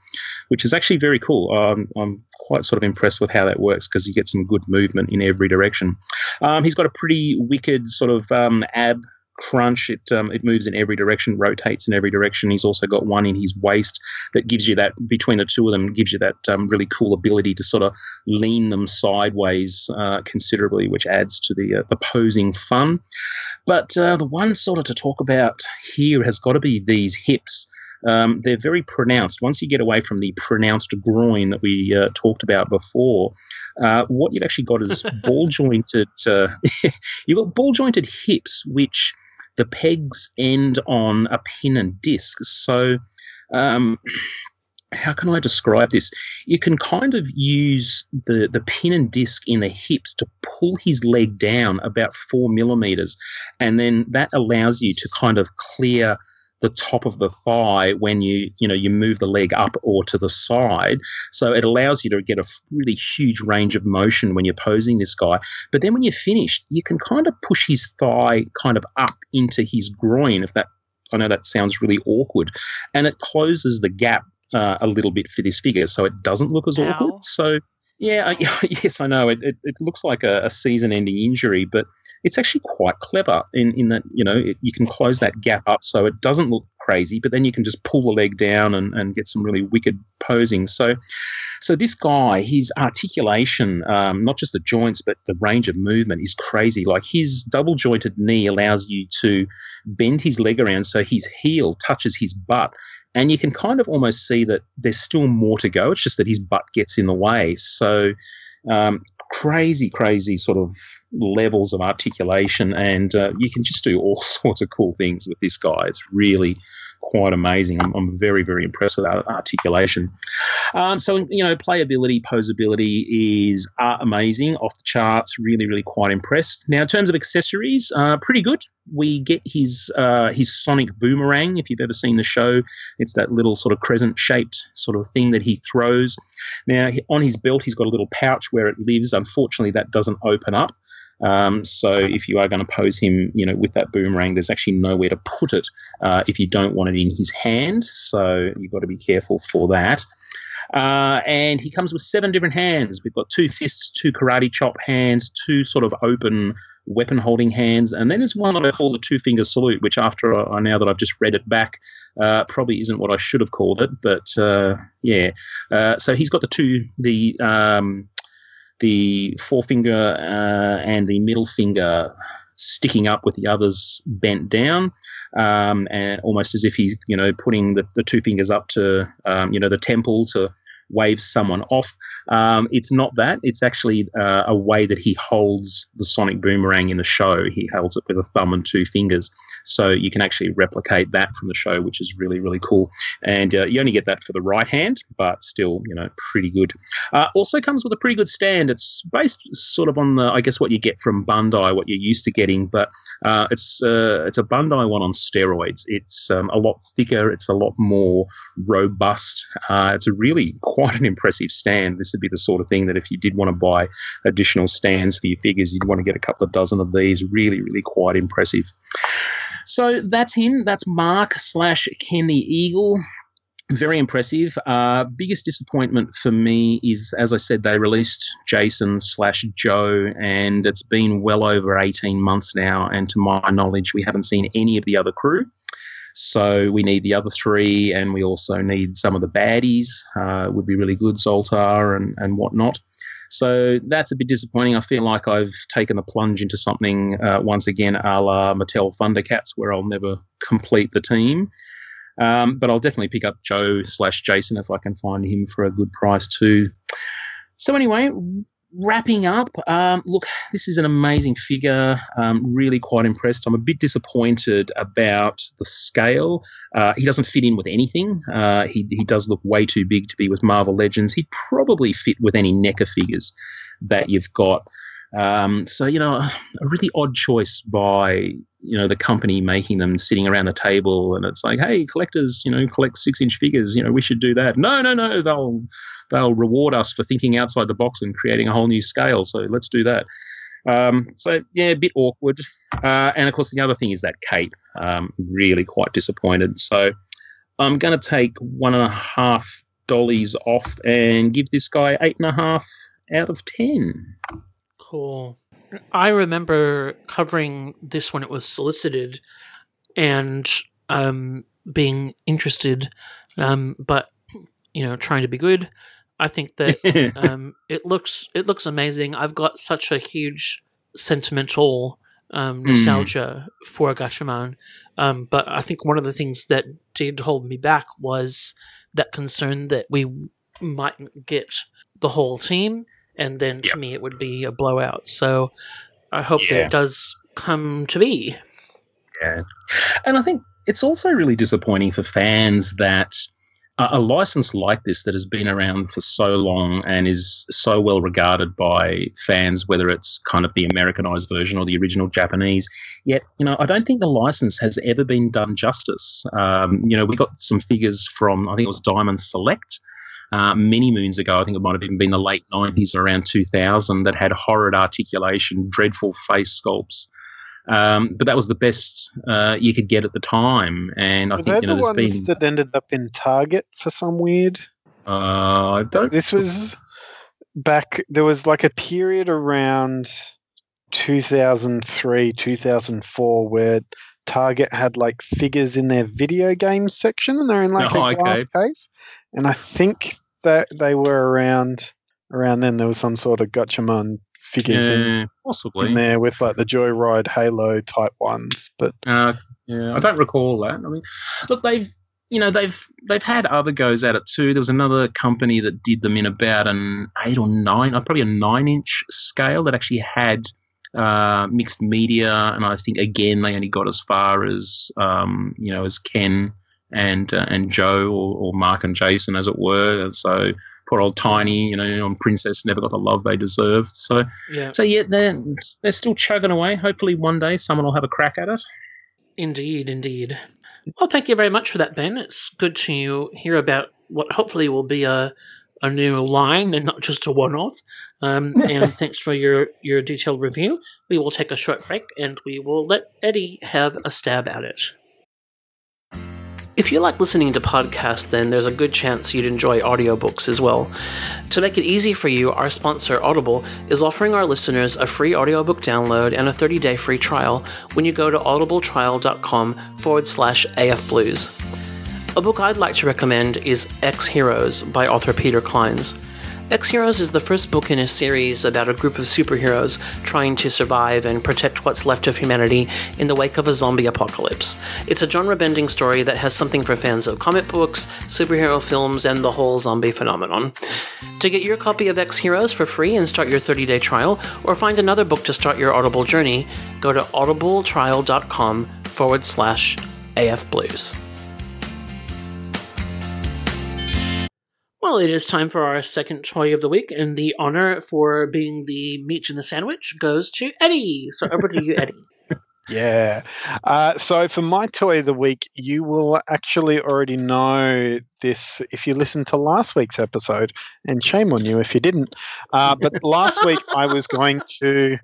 S3: which is actually very cool. Um, I'm quite sort of impressed with how that works because you get some good movement in every direction. Um, he's got a pretty wicked sort of um, ab crunch. It um, it moves in every direction, rotates in every direction. He's also got one in his waist that gives you that between the two of them gives you that um, really cool ability to sort of lean them sideways uh, considerably, which adds to the uh, the posing fun. But uh, the one sort of to talk about here has got to be these hips. Um, they're very pronounced. Once you get away from the pronounced groin that we uh, talked about before, uh, what you've actually got is ball jointed. Uh, you've got ball jointed hips, which the pegs end on a pin and disc. So, um, how can I describe this? You can kind of use the, the pin and disc in the hips to pull his leg down about four millimeters, and then that allows you to kind of clear the top of the thigh when you you know you move the leg up or to the side. So it allows you to get a really huge range of motion when you're posing this guy. But then when you're finished you can kind of push his thigh kind of up into his groin if that I know that sounds really awkward. And it closes the gap uh, a little bit for this figure so it doesn't look as
S1: Ow.
S3: awkward. So yeah, I, yes, I know. It, it, it looks like a, a season-ending injury, but it's actually quite clever in, in that you know it, you can close that gap up so it doesn't look crazy, but then you can just pull the leg down and, and get some really wicked posing. So, so this guy, his articulation, um, not just the joints but the range of movement is crazy. Like his double jointed knee allows you to bend his leg around so his heel touches his butt and you can kind of almost see that there's still more to go. It's just that his butt gets in the way. So um, crazy, crazy sort of levels of articulation, and uh, you can just do all sorts of cool things with this guy. It's really quite amazing. I'm, I'm very, very impressed with that articulation. Um, so, you know, playability, posability is uh, amazing, off the charts. Really, really quite impressed. Now, in terms of accessories, uh, pretty good. We get his uh, his sonic boomerang. If you've ever seen the show, it's that little sort of crescent shaped sort of thing that he throws. Now, on his belt, he's got a little pouch where it lives. Unfortunately, that doesn't open up. Um, so if you are going to pose him, you know, with that boomerang, there's actually nowhere to put it uh, if you don't want it in his hand. So you've got to be careful for that. Uh, and he comes with seven different hands. We've got two fists, two karate chop hands, two sort of open weapon holding hands, and then there's one that I call the two finger salute, which after I, now that I've just read it back, uh, probably isn't what I should have called it. But uh, yeah, uh, so he's got the two the um, the forefinger uh, and the middle finger sticking up with the others bent down, um, and almost as if he's you know putting the, the two fingers up to um, you know the temple to wave someone off. Um, it's not that. It's actually uh, a way that he holds the sonic boomerang in the show. He holds it with a thumb and two fingers. So you can actually replicate that from the show, which is really, really cool. And uh, you only get that for the right hand, but still, you know, pretty good. Uh, also comes with a pretty good stand. It's based sort of on the, I guess, what you get from Bandai, what you're used to getting, but uh, it's uh, it's a Bandai one on steroids. It's um, a lot thicker. It's a lot more robust. Uh, it's a really quite an impressive stand. This would be the sort of thing that if you did want to buy additional stands for your figures, you'd want to get a couple of dozen of these. Really, really quite impressive. So that's him. That's Mark slash Kenny Eagle. very impressive. Uh, biggest disappointment for me is, as I said, they released Jason slash Joe, and it's been well over 18 months now. And to my knowledge, we haven't seen any of the other crew. So we need the other three, and we also need some of the baddies. Uh, would be really good, Zoltar and, and whatnot. So that's a bit disappointing. I feel like I've taken a plunge into something uh, once again, a la Mattel Thundercats, where I'll never complete the team. Um, but I'll definitely pick up Joe slash Jason if I can find him for a good price too. So anyway, wrapping up, um, look, this is an amazing figure. Um, really quite impressed. I'm a bit disappointed about the scale. Uh, he doesn't fit in with anything. Uh, he he does look way too big to be with Marvel Legends. He'd probably fit with any NECA figures that you've got. Um, so you know, a really odd choice by you know the company making them sitting around the table, and it's like, hey, collectors, you know, collect six-inch figures. You know, we should do that. No, no, no. They'll they'll reward us for thinking outside the box and creating a whole new scale. So let's do that. Um, so yeah, a bit awkward. Uh, and of course, the other thing is that cape. Um, really quite disappointed. So I'm going to take one and a half dollies off and give this guy eight and a half out of ten.
S1: Cool. I remember covering this when it was solicited and um, being interested, um, but you know, trying to be good. I think that um, it looks it looks amazing. I've got such a huge sentimental um, nostalgia mm. for Gatchaman, um, but I think one of the things that did hold me back was that concern that we mightn't get the whole team and then to yep. me it would be a blowout. So I hope yeah. that it does come to be.
S3: Yeah, and I think it's also really disappointing for fans that a license like this that has been around for so long and is so well regarded by fans, whether it's kind of the Americanized version or the original Japanese, yet, you know, I don't think the license has ever been done justice. Um, you know, we got some figures from, I think it was Diamond Select, uh, many moons ago. I think it might have even been the late 90s or around 2000 that had horrid articulation, dreadful face sculpts. Um, but that was the best uh, you could get at the time, and I
S2: Were
S3: think you know
S2: the
S3: there's
S2: ones
S3: been
S2: that ended up in Target for some weird.
S3: Uh, I don't.
S2: This was back. There was like a period around 2003, 2004 where Target had like figures in their video games section, and they're in like
S3: Oh,
S2: a glass
S3: okay.
S2: case. And I think that they were around around then. There was some sort of Gatchaman figures in,
S3: yeah, possibly.
S2: in there with like the Joyride Halo type ones, but
S3: Uh, yeah, I don't recall that. I mean, look, they've you know they've they've had other goes at it too. There was another company that did them in about an eight or nine, uh, probably a nine inch scale that actually had uh, mixed media, and I think again they only got as far as um, you know as Ken and uh, and Joe or, or Mark and Jason, as it were. And so poor old Tiny, you know, and Princess never got the love they deserved. So
S1: Yeah,
S3: so yeah, they're they're still chugging away. Hopefully one day someone will have a crack at it.
S1: indeed, indeed. Well, thank you very much for that, Ben. It's good to hear about what hopefully will be a a new line and not just a one-off. Um, and thanks for your your detailed review. We will take a short break and we will let Eddie have a stab at it. If you like listening to podcasts, then there's a good chance you'd enjoy audiobooks as well. To make it easy for you, our sponsor, Audible, is offering our listeners a free audiobook download and a 30 day free trial when you go to audibletrial.com forward slash afblues. A book I'd like to recommend is Ex-Heroes by author Peter Clines. Ex-Heroes is the first book in a series about a group of superheroes trying to survive and protect what's left of humanity in the wake of a zombie apocalypse. It's a genre bending story that has something for fans of comic books, superhero films, and the whole zombie phenomenon. To get your copy of Ex-Heroes for free and start your 30 day trial, or find another book to start your Audible journey, go to audibletrial.com forward slash afblues. Well, it is time for our second toy of the week, and the honor for being the meat in the sandwich goes to Eddie. So over to you, Eddie.
S2: Yeah. Uh, so for my toy of the week, you will actually already know this if you listened to last week's episode, and shame on you if you didn't. Uh, but last week I was going to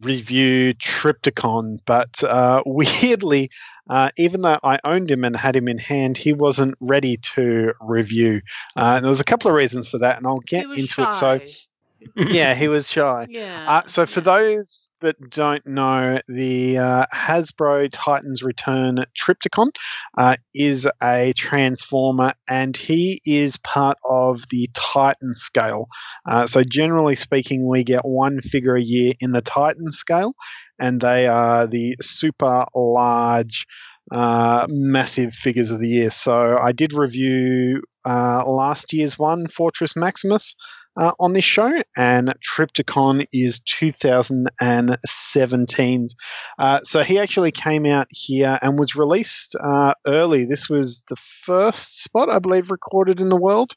S2: review Trypticon, but uh, weirdly, uh, even though I owned him and had him in hand, he wasn't ready to review. Uh, and there was a couple of reasons for that, and I'll get into it. So, yeah, he was shy.
S1: yeah.
S2: Uh, so, for
S1: yeah.
S2: those that don't know, the uh, Hasbro Titans Return Trypticon uh, is a transformer, and he is part of the Titan scale. Uh, so, generally speaking, we get one figure a year in the Titan scale, and they are the super large. Uh, massive figures of the year. So I did review uh, last year's one, Fortress Maximus, uh, on this show, and Trypticon is 2017. Uh, so he actually came out here and was released uh, early. This was the first spot, I believe, recorded in the world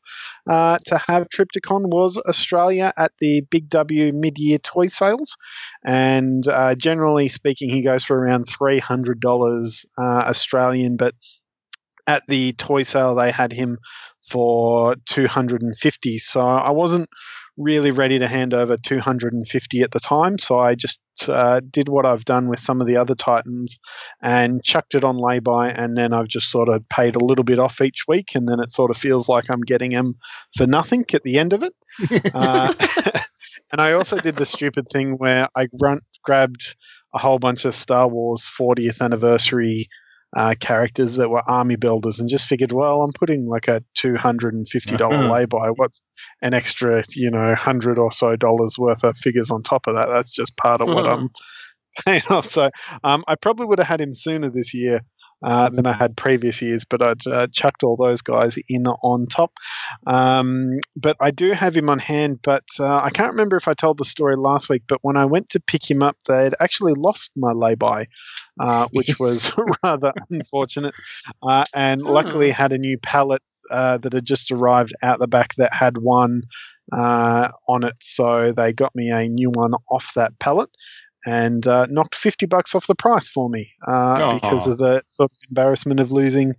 S2: uh, to have Trypticon was Australia at the Big W mid-year toy sales, and uh, generally speaking, he goes for around $300 uh, Australian, but at the toy sale they had him for 250 so i wasn't really ready to hand over 250 at the time. So i just uh, did what i've done with some of the other titans and chucked it on lay-by and then i've just sort of paid a little bit off each week and then it sort of feels like i'm getting them for nothing at the end of it. Uh, and i also did the stupid thing where i run, grabbed a whole bunch of star wars 40th anniversary uh, characters that were army builders and just figured, well, I'm putting like a $250
S3: Uh-huh.
S2: lay-by. What's an extra, you know, hundred or so dollars worth of figures on top of that? That's just part of what I'm paying off. So um, I probably would have had him sooner this year. Uh, than I had previous years, but I'd uh, chucked all those guys in on top. Um, but I do have him on hand, but uh, I can't remember if I told the story last week. But when I went to pick him up, they'd actually lost my lay-by, uh, which
S3: Yes.
S2: was rather unfortunate. Uh, and
S1: Oh.
S2: luckily had a new pallet uh, that had just arrived out the back that had one uh, on it. So they got me a new one off that pallet and uh, knocked 50 bucks off the price for me uh, because of the sort of embarrassment of losing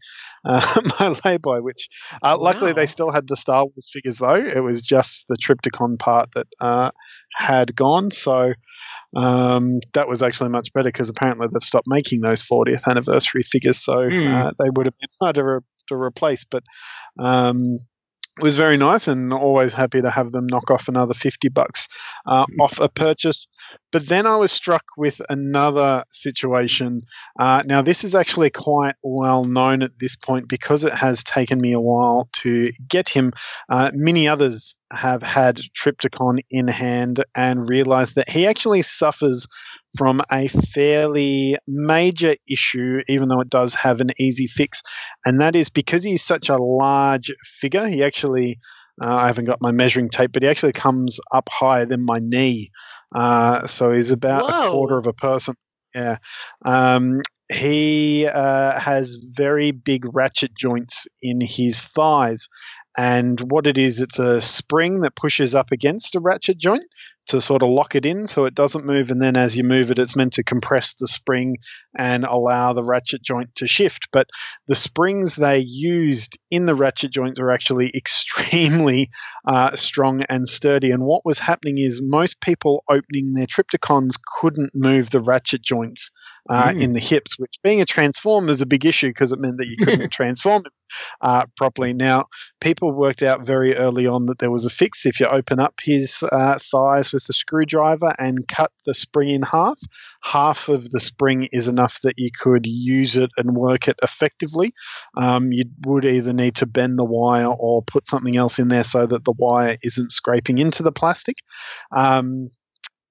S2: uh, my lay-by, which uh, luckily they still had the Star Wars figures though. It was just the Trypticon part that uh, had gone. So um, that was actually much better because apparently they've stopped making those 40th anniversary figures. So
S3: Hmm.
S2: uh, they would have been hard to, re- to replace. But um, it was very nice and always happy to have them knock off another 50 bucks uh, off a purchase. But then I was struck with another situation. Uh, now, this is actually quite well known at this point because it has taken me a while to get him. Uh, many others have had Trypticon in hand and realized that he actually suffers from a fairly major issue, even though it does have an easy fix. And that is because he's such a large figure, he actually. Uh, I haven't got my measuring tape, but he actually comes up higher than my knee. Uh, so he's about a quarter of a person. Yeah. Um, he uh, has very big ratchet joints in his thighs. And what it is, it's a spring that pushes up against a ratchet joint to sort of lock it in so it doesn't move. And then as you move it, it's meant to compress the spring and allow the ratchet joint to shift. But the springs they used in the ratchet joints are actually extremely uh, strong and sturdy. And what was happening is most people opening their Trypticons couldn't move the ratchet joints uh,
S3: Mm.
S2: in the hips, which being a transform is a big issue because it meant that you couldn't transform it uh, properly. Now, people worked out very early on that there was a fix. If you open up his uh, thighs with a screwdriver and cut the spring in half, half of the spring is enough that you could use it and work it effectively. Um, you would either need to bend the wire or put something else in there so that the wire isn't scraping into the plastic. Um,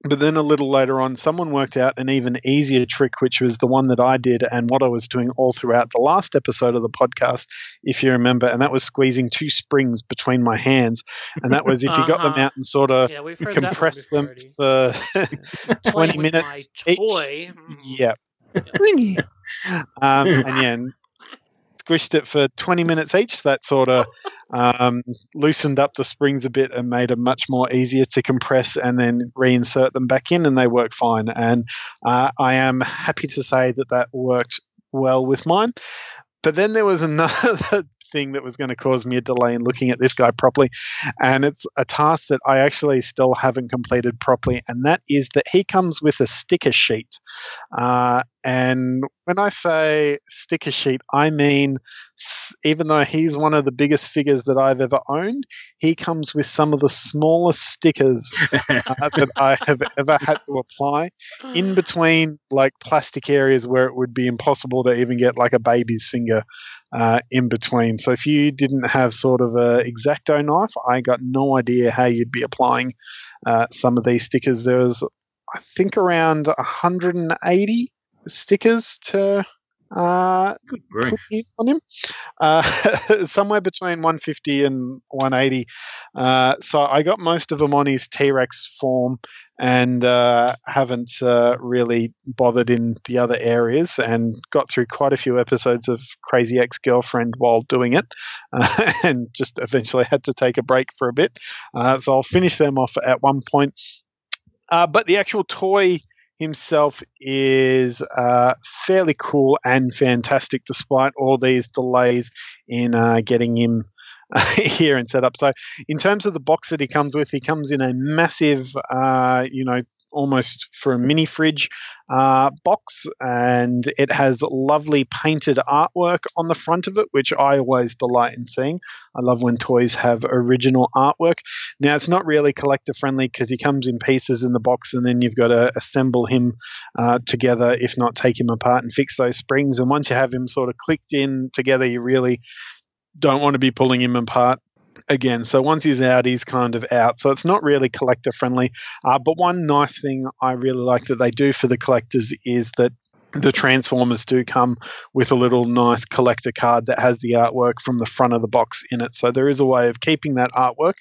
S2: but then a little later on, someone worked out an even easier trick, which was the one that I did and what I was doing all throughout the last episode of the podcast, if you remember. And that was squeezing two springs between my hands. And that was if you got them
S1: Uh-huh.
S2: out and sort of
S1: yeah, we've heard that one
S2: compress
S1: before
S2: them for 20 minutes each.
S1: Mm.
S2: Yeah. Um, and yeah, and squished it for 20 minutes each. That sort of um, loosened up the springs a bit and made them much more easier to compress and then reinsert them back in, and they work fine. And uh, I am happy to say that that worked well with mine. But then there was another thing that was going to cause me a delay in looking at this guy properly. And it's a task that I actually still haven't completed properly. And that is that he comes with a sticker sheet. Uh, and when I say sticker sheet, I mean, even though he's one of the biggest figures that I've ever owned, he comes with some of the smallest stickers uh, that I have ever had to apply in between like plastic areas where it would be impossible to even get like a baby's finger uh, in between. So if you didn't have sort of a exacto knife, I got no idea how you'd be applying uh, some of these stickers. There was, I think, around 180 stickers to uh,
S3: Good grief.
S2: on him, uh, somewhere between 150 and 180. Uh, so I got most of them on his T Rex form, and uh, haven't uh, really bothered in the other areas, and got through quite a few episodes of Crazy Ex Girlfriend while doing it, uh, and just eventually had to take a break for a bit. Uh, so I'll finish them off at one point. Uh, but the actual toy himself is uh, fairly cool and fantastic despite all these delays in uh, getting him here and set up. So, in terms of the box that he comes with, he comes in a massive, uh, you know, almost for a mini fridge uh, box, and it has lovely painted artwork on the front of it, which I always delight in seeing. I love when toys have original artwork. Now, it's not really collector friendly because he comes in pieces in the box, and then you've got to assemble him uh, together, if not take him apart and fix those springs. And once you have him sort of clicked in together, you really don't want to be pulling him apart again. So once he's out, he's kind of out. So it's not really collector friendly. Uh, but one nice thing I really like that they do for the collectors is that the Transformers do come with a little nice collector card that has the artwork from the front of the box in it. So there is a way of keeping that artwork,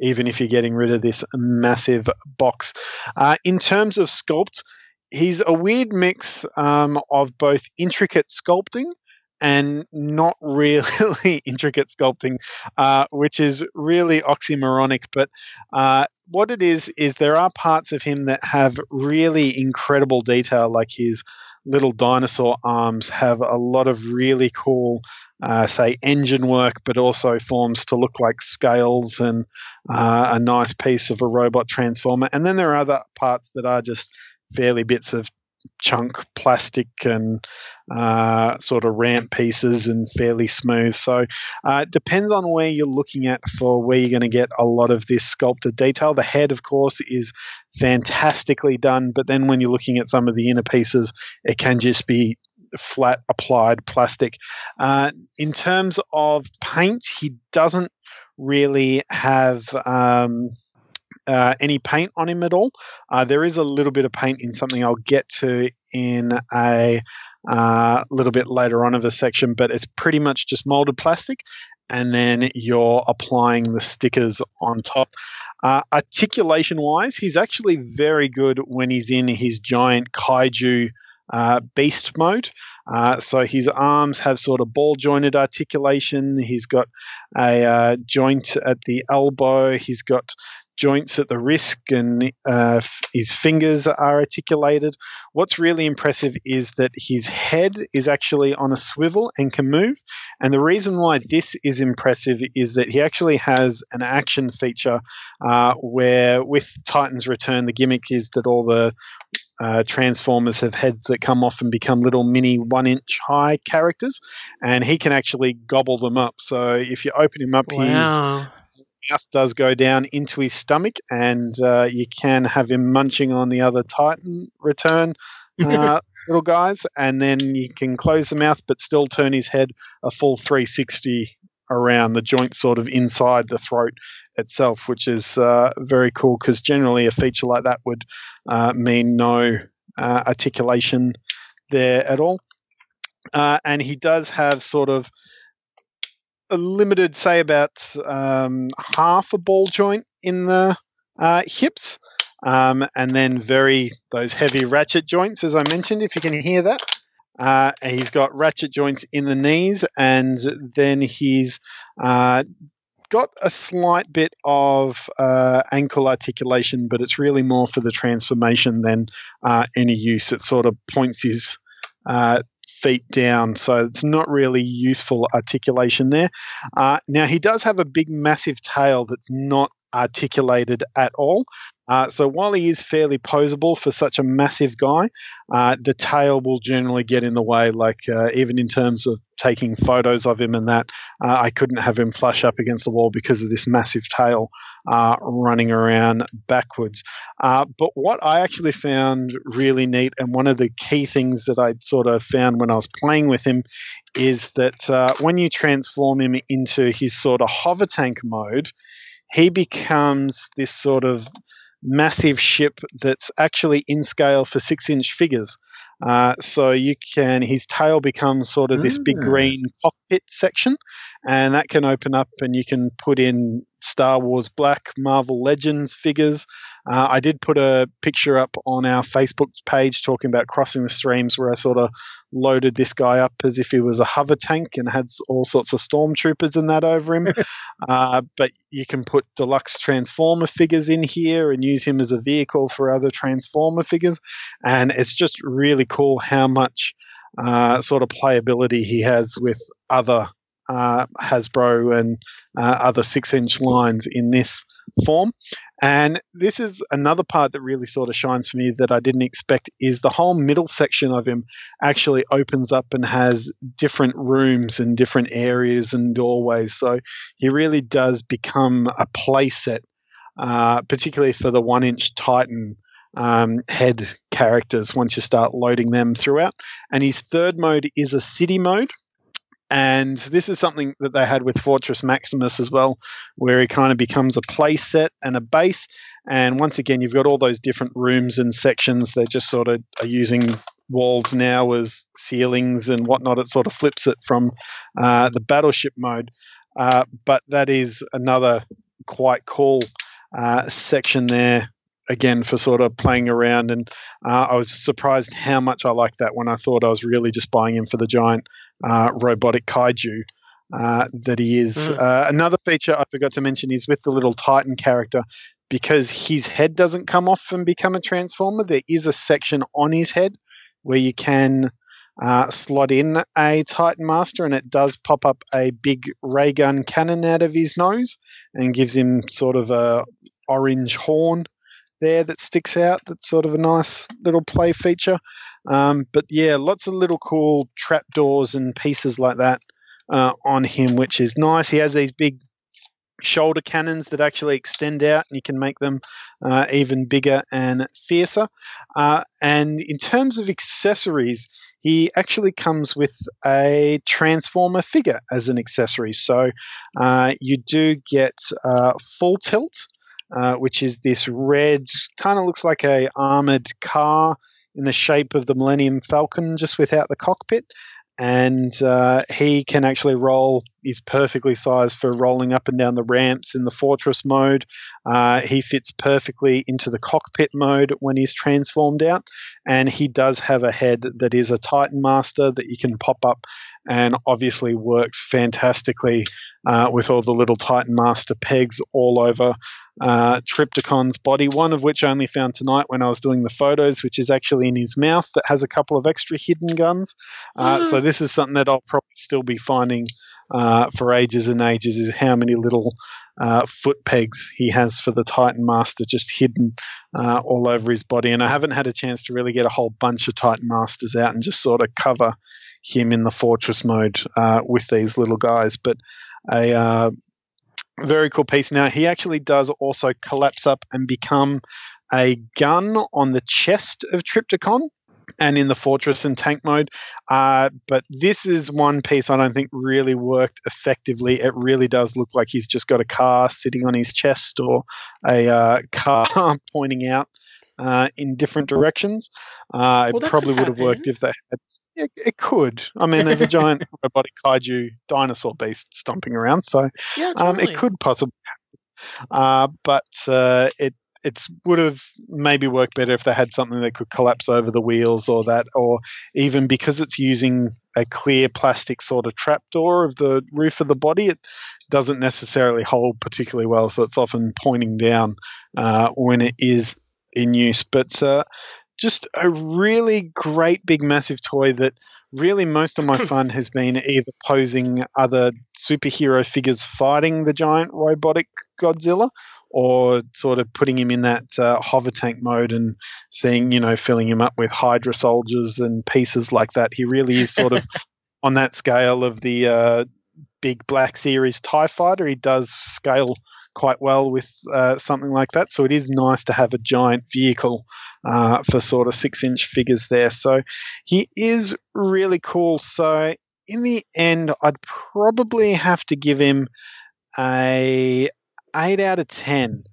S2: even if you're getting rid of this massive box. Uh, in terms of sculpt, he's a weird mix um, of both intricate sculpting and not really intricate sculpting, uh, which is really oxymoronic. But uh, what it is, is there are parts of him that have really incredible detail, like his little dinosaur arms have a lot of really cool. Uh, say engine work, but also forms to look like scales and uh, a nice piece of a robot transformer. And then there are other parts that are just fairly bits of chunk plastic and uh, sort of ramp pieces and fairly smooth. So uh, it depends on where you're looking at for where you're going to get a lot of this sculpted detail. The head, of course, is fantastically done, but then when you're looking at some of the inner pieces, it can just be flat applied plastic. Uh, in terms of paint, he doesn't really have. Um, uh, any paint on him at all. Uh, there is a little bit of paint in something I'll get to in a uh, little bit later on of the section, but it's pretty much just molded plastic, and then you're applying the stickers on top. Uh, articulation wise, he's actually very good when he's in his giant kaiju uh, beast mode. Uh, so his arms have sort of ball jointed articulation. He's got a uh, joint at the elbow. He's got joints at the wrist and uh, his fingers are articulated. What's really impressive is that his head is actually on a swivel and can move. And the reason why this is impressive is that he actually has an action feature uh, where, with Titan's Return, the gimmick is that all the uh, Transformers have heads that come off and become little mini one inch high characters, and he can actually gobble them up. So if you open him up,
S1: Wow.
S2: his mouth does go down into his stomach, and uh, you can have him munching on the other Titan return uh, little guys, and then you can close the mouth but still turn his head a full 360 around the joint, sort of inside the throat itself, which is uh, very cool because generally a feature like that would uh, mean no uh, articulation there at all. Uh, and he does have sort of limited, say about um, half a ball joint in the uh, hips, um, and then very those heavy ratchet joints, as I mentioned. If you can hear that, uh, he's got ratchet joints in the knees, and then he's uh, got a slight bit of uh, ankle articulation, but it's really more for the transformation than uh, any use. It sort of points his uh, feet down, so it's not really useful articulation there. Uh, now he does have a big, massive tail that's not articulated at all. Uh, so while he is fairly posable for such a massive guy, uh, the tail will generally get in the way. Like uh, even in terms of taking photos of him and that, uh, I couldn't have him flush up against the wall because of this massive tail uh, running around backwards. Uh, but what I actually found really neat, and one of the key things that I sort of found when I was playing with him, is that when you transform him into his sort of hover tank mode, he becomes this sort of massive ship that's actually in scale for six inch figures. Uh, so you can his tail becomes sort of this big
S3: Ah.
S2: green cockpit section, and that can open up, and you can put in Star Wars Black, Marvel Legends figures. Uh, I did put a picture up on our Facebook page talking about crossing the streams, where I sort of loaded this guy up as if he was a hover tank and had all sorts of stormtroopers and that over him. uh, but you can put deluxe Transformer figures in here and use him as a vehicle for other Transformer figures, and it's just really cool how much uh, sort of playability he has with other uh, Hasbro and uh, other six inch lines in this form. And this is another part that really sort of shines for me that I didn't expect is the whole middle section of him actually opens up and has different rooms and different areas and doorways. So he really does become a playset, uh, particularly for the one inch Titan um, head characters once you start loading them throughout. And his third mode is a city mode. And this is something that they had with Fortress Maximus as well, where he kind of becomes a play set and a base. And once again, you've got all those different rooms and sections. They just sort of are using walls now as ceilings and whatnot. It sort of flips it from uh, the battleship mode. Uh, but that is another quite cool uh, section there again for sort of playing around and uh, i was surprised how much i liked that when i thought i was really just buying him for the giant uh, robotic kaiju uh, that he is
S1: Mm.
S2: uh, another feature i forgot to mention is with the little titan character because his head doesn't come off and become a transformer there is a section on his head where you can uh, slot in a Titan Master, and it does pop up a big ray gun cannon out of his nose, and gives him sort of a orange horn there that sticks out. That's sort of a nice little play feature. Um, but yeah, lots of little cool trapdoors and pieces like that uh, on him, which is nice. He has these big shoulder cannons that actually extend out, and you can make them uh, even bigger and fiercer. Uh, and in terms of accessories, he actually comes with a transformer figure as an accessory. So uh, you do get uh, full tilt, uh, which is this red, kind of looks like a armored car in the shape of the Millennium Falcon, just without the cockpit. And uh, he can actually roll. He's perfectly sized for rolling up and down the ramps in the fortress mode. Uh, he fits perfectly into the cockpit mode when he's transformed out and he does have a head that is a Titan Master that you can pop up and obviously works fantastically uh, with all the little Titan Master pegs all over uh, Trypticon's body, one of which I only found tonight when I was doing the photos, which is actually in his mouth that has a couple of extra hidden guns. Uh, so this is something that I'll probably still be finding uh, for ages and ages is how many little uh, foot pegs he has for the Titan Master just hidden uh, all over his body. And I haven't had a chance to really get a whole bunch of Titan Masters out and just sort of cover him in the fortress mode uh, with these little guys. But a uh, very cool piece. Now, he actually does also collapse up and become a gun on the chest of Trypticon and in the fortress and tank mode. Uh, but this is one piece I don't think really worked effectively. It really does look like he's just got a car sitting on his chest or a uh, car pointing out uh, in different directions. Uh,
S1: Well,
S2: it probably would have worked if they had. It, it could. I mean, there's a giant robotic kaiju dinosaur beast stomping around, so
S1: Yeah,
S2: um, it could possibly, uh, but uh, it it would have maybe worked better if they had something that could collapse over the wheels or that, or even because it's using a clear plastic sort of trapdoor of the roof of the body, it doesn't necessarily hold particularly well, so it's often pointing down uh, when it is in use. But uh, just a really great big massive toy that really most of my fun has been either posing other superhero figures fighting the giant robotic Godzilla or sort of putting him in that uh, hover tank mode and seeing, you know, filling him up with Hydra soldiers and pieces like that. He really is sort of on that scale of the uh, big Black Series TIE fighter. He does scale quite well with uh, something like that. So it is nice to have a giant vehicle uh, for sort of six inch figures there. So he is really cool. So in the end, I'd probably have to give him a eight out of ten.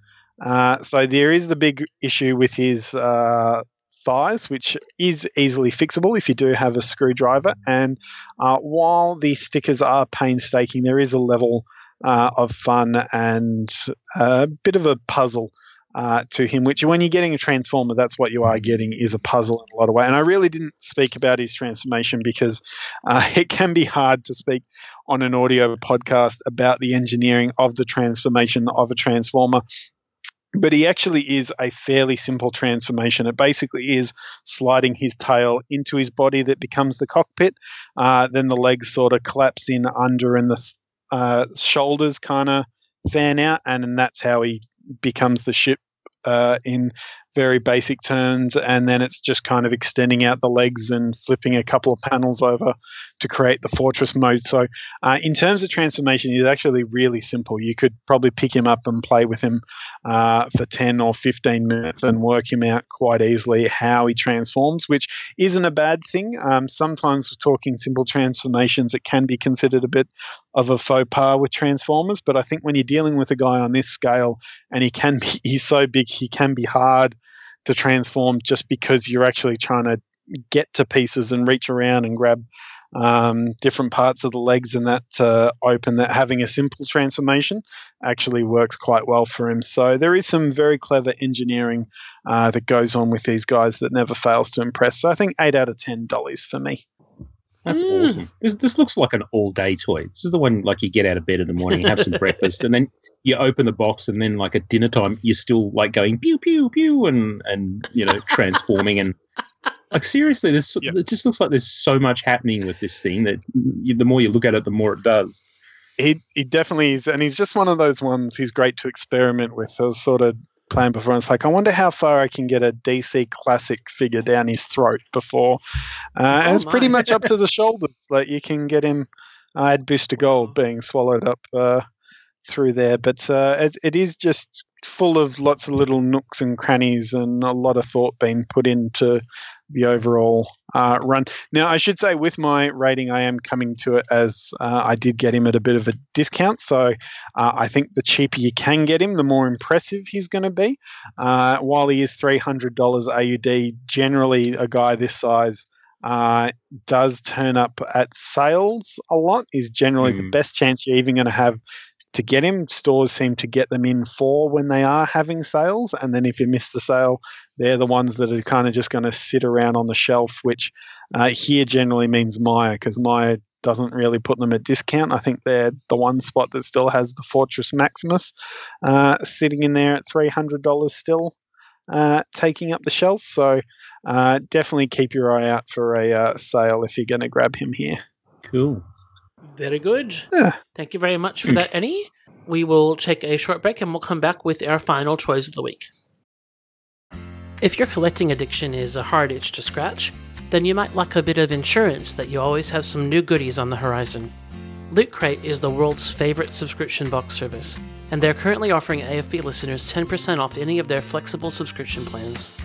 S2: Uh, so there is the big issue with his uh, thighs, which is easily fixable if you do have a screwdriver. And uh, while the stickers are painstaking, there is a level uh, of fun and a bit of a puzzle uh, to him, which when you're getting a transformer, that's what you are getting is a puzzle in a lot of way. And I really didn't speak about his transformation because uh, it can be hard to speak on an audio podcast about the engineering of the transformation of a transformer. But he actually is a fairly simple transformation. It basically is sliding his tail into his body that becomes the cockpit. Uh, then the legs sort of collapse in under, and the uh, shoulders kind of fan out, and, and that's how he becomes the ship uh, in very basic turns, and then it's just kind of extending out the legs and flipping a couple of panels over to create the fortress mode. So, uh, in terms of transformation, he's actually really simple. You could probably pick him up and play with him uh, for 10 or 15 minutes and work him out quite easily how he transforms, which isn't a bad thing. Um, sometimes, talking simple transformations, it can be considered a bit of a faux pas with Transformers. But I think when you're dealing with a guy on this scale and he can be, he's so big, he can be hard to transform just because you're actually trying to get to pieces and reach around and grab um, different parts of the legs and that uh, open that having a simple transformation actually works quite well for him. So there is some very clever engineering uh, that goes on with these guys that never fails to impress. So i think 8 out of 10 dollars for me
S3: that's mm. awesome. This this looks like an all day toy. This is the one like you get out of bed in the morning, have some breakfast, and then you open the box, and then like at dinner time, you're still like going pew pew pew, and and you know transforming and like seriously, this it just looks like there's so much happening with this thing that you, the more you look at it, the more it does.
S2: He he definitely is, and he's just one of those ones. He's great to experiment with. Was sort of playing before. And it's like, I wonder how far I can get a DC classic figure down his throat before. Uh, oh, and it's my. pretty much up to the shoulders. Like you can get him. I had Booster Gold being swallowed up uh, through there, but uh, it, it is just full of lots of little nooks and crannies and a lot of thought being put into the overall uh, run. Now, I should say, with my rating, I am coming to it as uh, I did get him at a bit of a discount. So uh, I think the cheaper you can get him, the more impressive he's going to be. Uh, while he is $300 AUD, generally a guy this size. Uh, does turn up at sales a lot is generally mm. the best chance you're even going to have to get him. Stores seem to get them in for when they are having sales, and then if you miss the sale, they're the ones that are kind of just going to sit around on the shelf, which uh, here generally means Myer because Myer doesn't really put them at discount. I think they're the one spot that still has the Fortress Maximus uh, sitting in there at three hundred dollars still, uh, taking up the shelves. So uh, definitely keep your eye out for a uh, sale if you're going to grab him here.
S3: Cool.
S1: Very good. Yeah. Thank you very much for that, Eddie. We will take a short break and we'll come back with our final toys of the week. If your collecting addiction is a hard itch to scratch, then you might like a bit of insurance that you always have some new goodies on the horizon. Loot Crate is the world's favorite subscription box service, and they're currently offering AFB listeners 10% off any of their flexible subscription plans.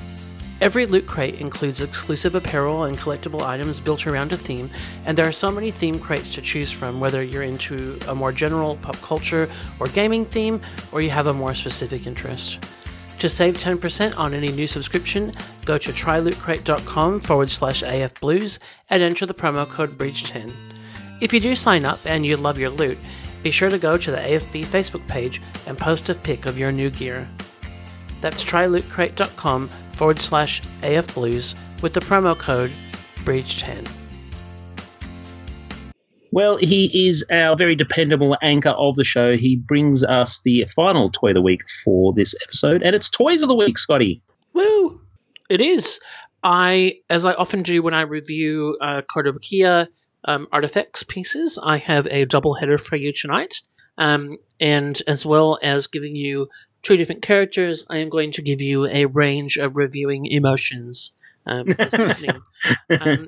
S1: Every loot crate includes exclusive apparel and collectible items built around a theme, and there are so many theme crates to choose from, whether you're into a more general pop culture or gaming theme, or you have a more specific interest. To save 10% on any new subscription, go to trylootcrate.com forward slash afblues and enter the promo code BREACH10. If you do sign up and you love your loot, be sure to go to the AFB Facebook page and post a pic of your new gear. That's trylootcrate.com forward slash AF Blues with the promo code BREACH10.
S3: Well, he is our very dependable anchor of the show. He brings us the final toy of the week for this episode, and it's Toys of the Week, Scotty.
S1: Woo! It is. I, as I often do when I review uh, Kotobukiya um, artifacts pieces, I have a double header for you tonight. Um, and as well as giving you two different characters, I am going to give you a range of reviewing emotions um, this evening. Um,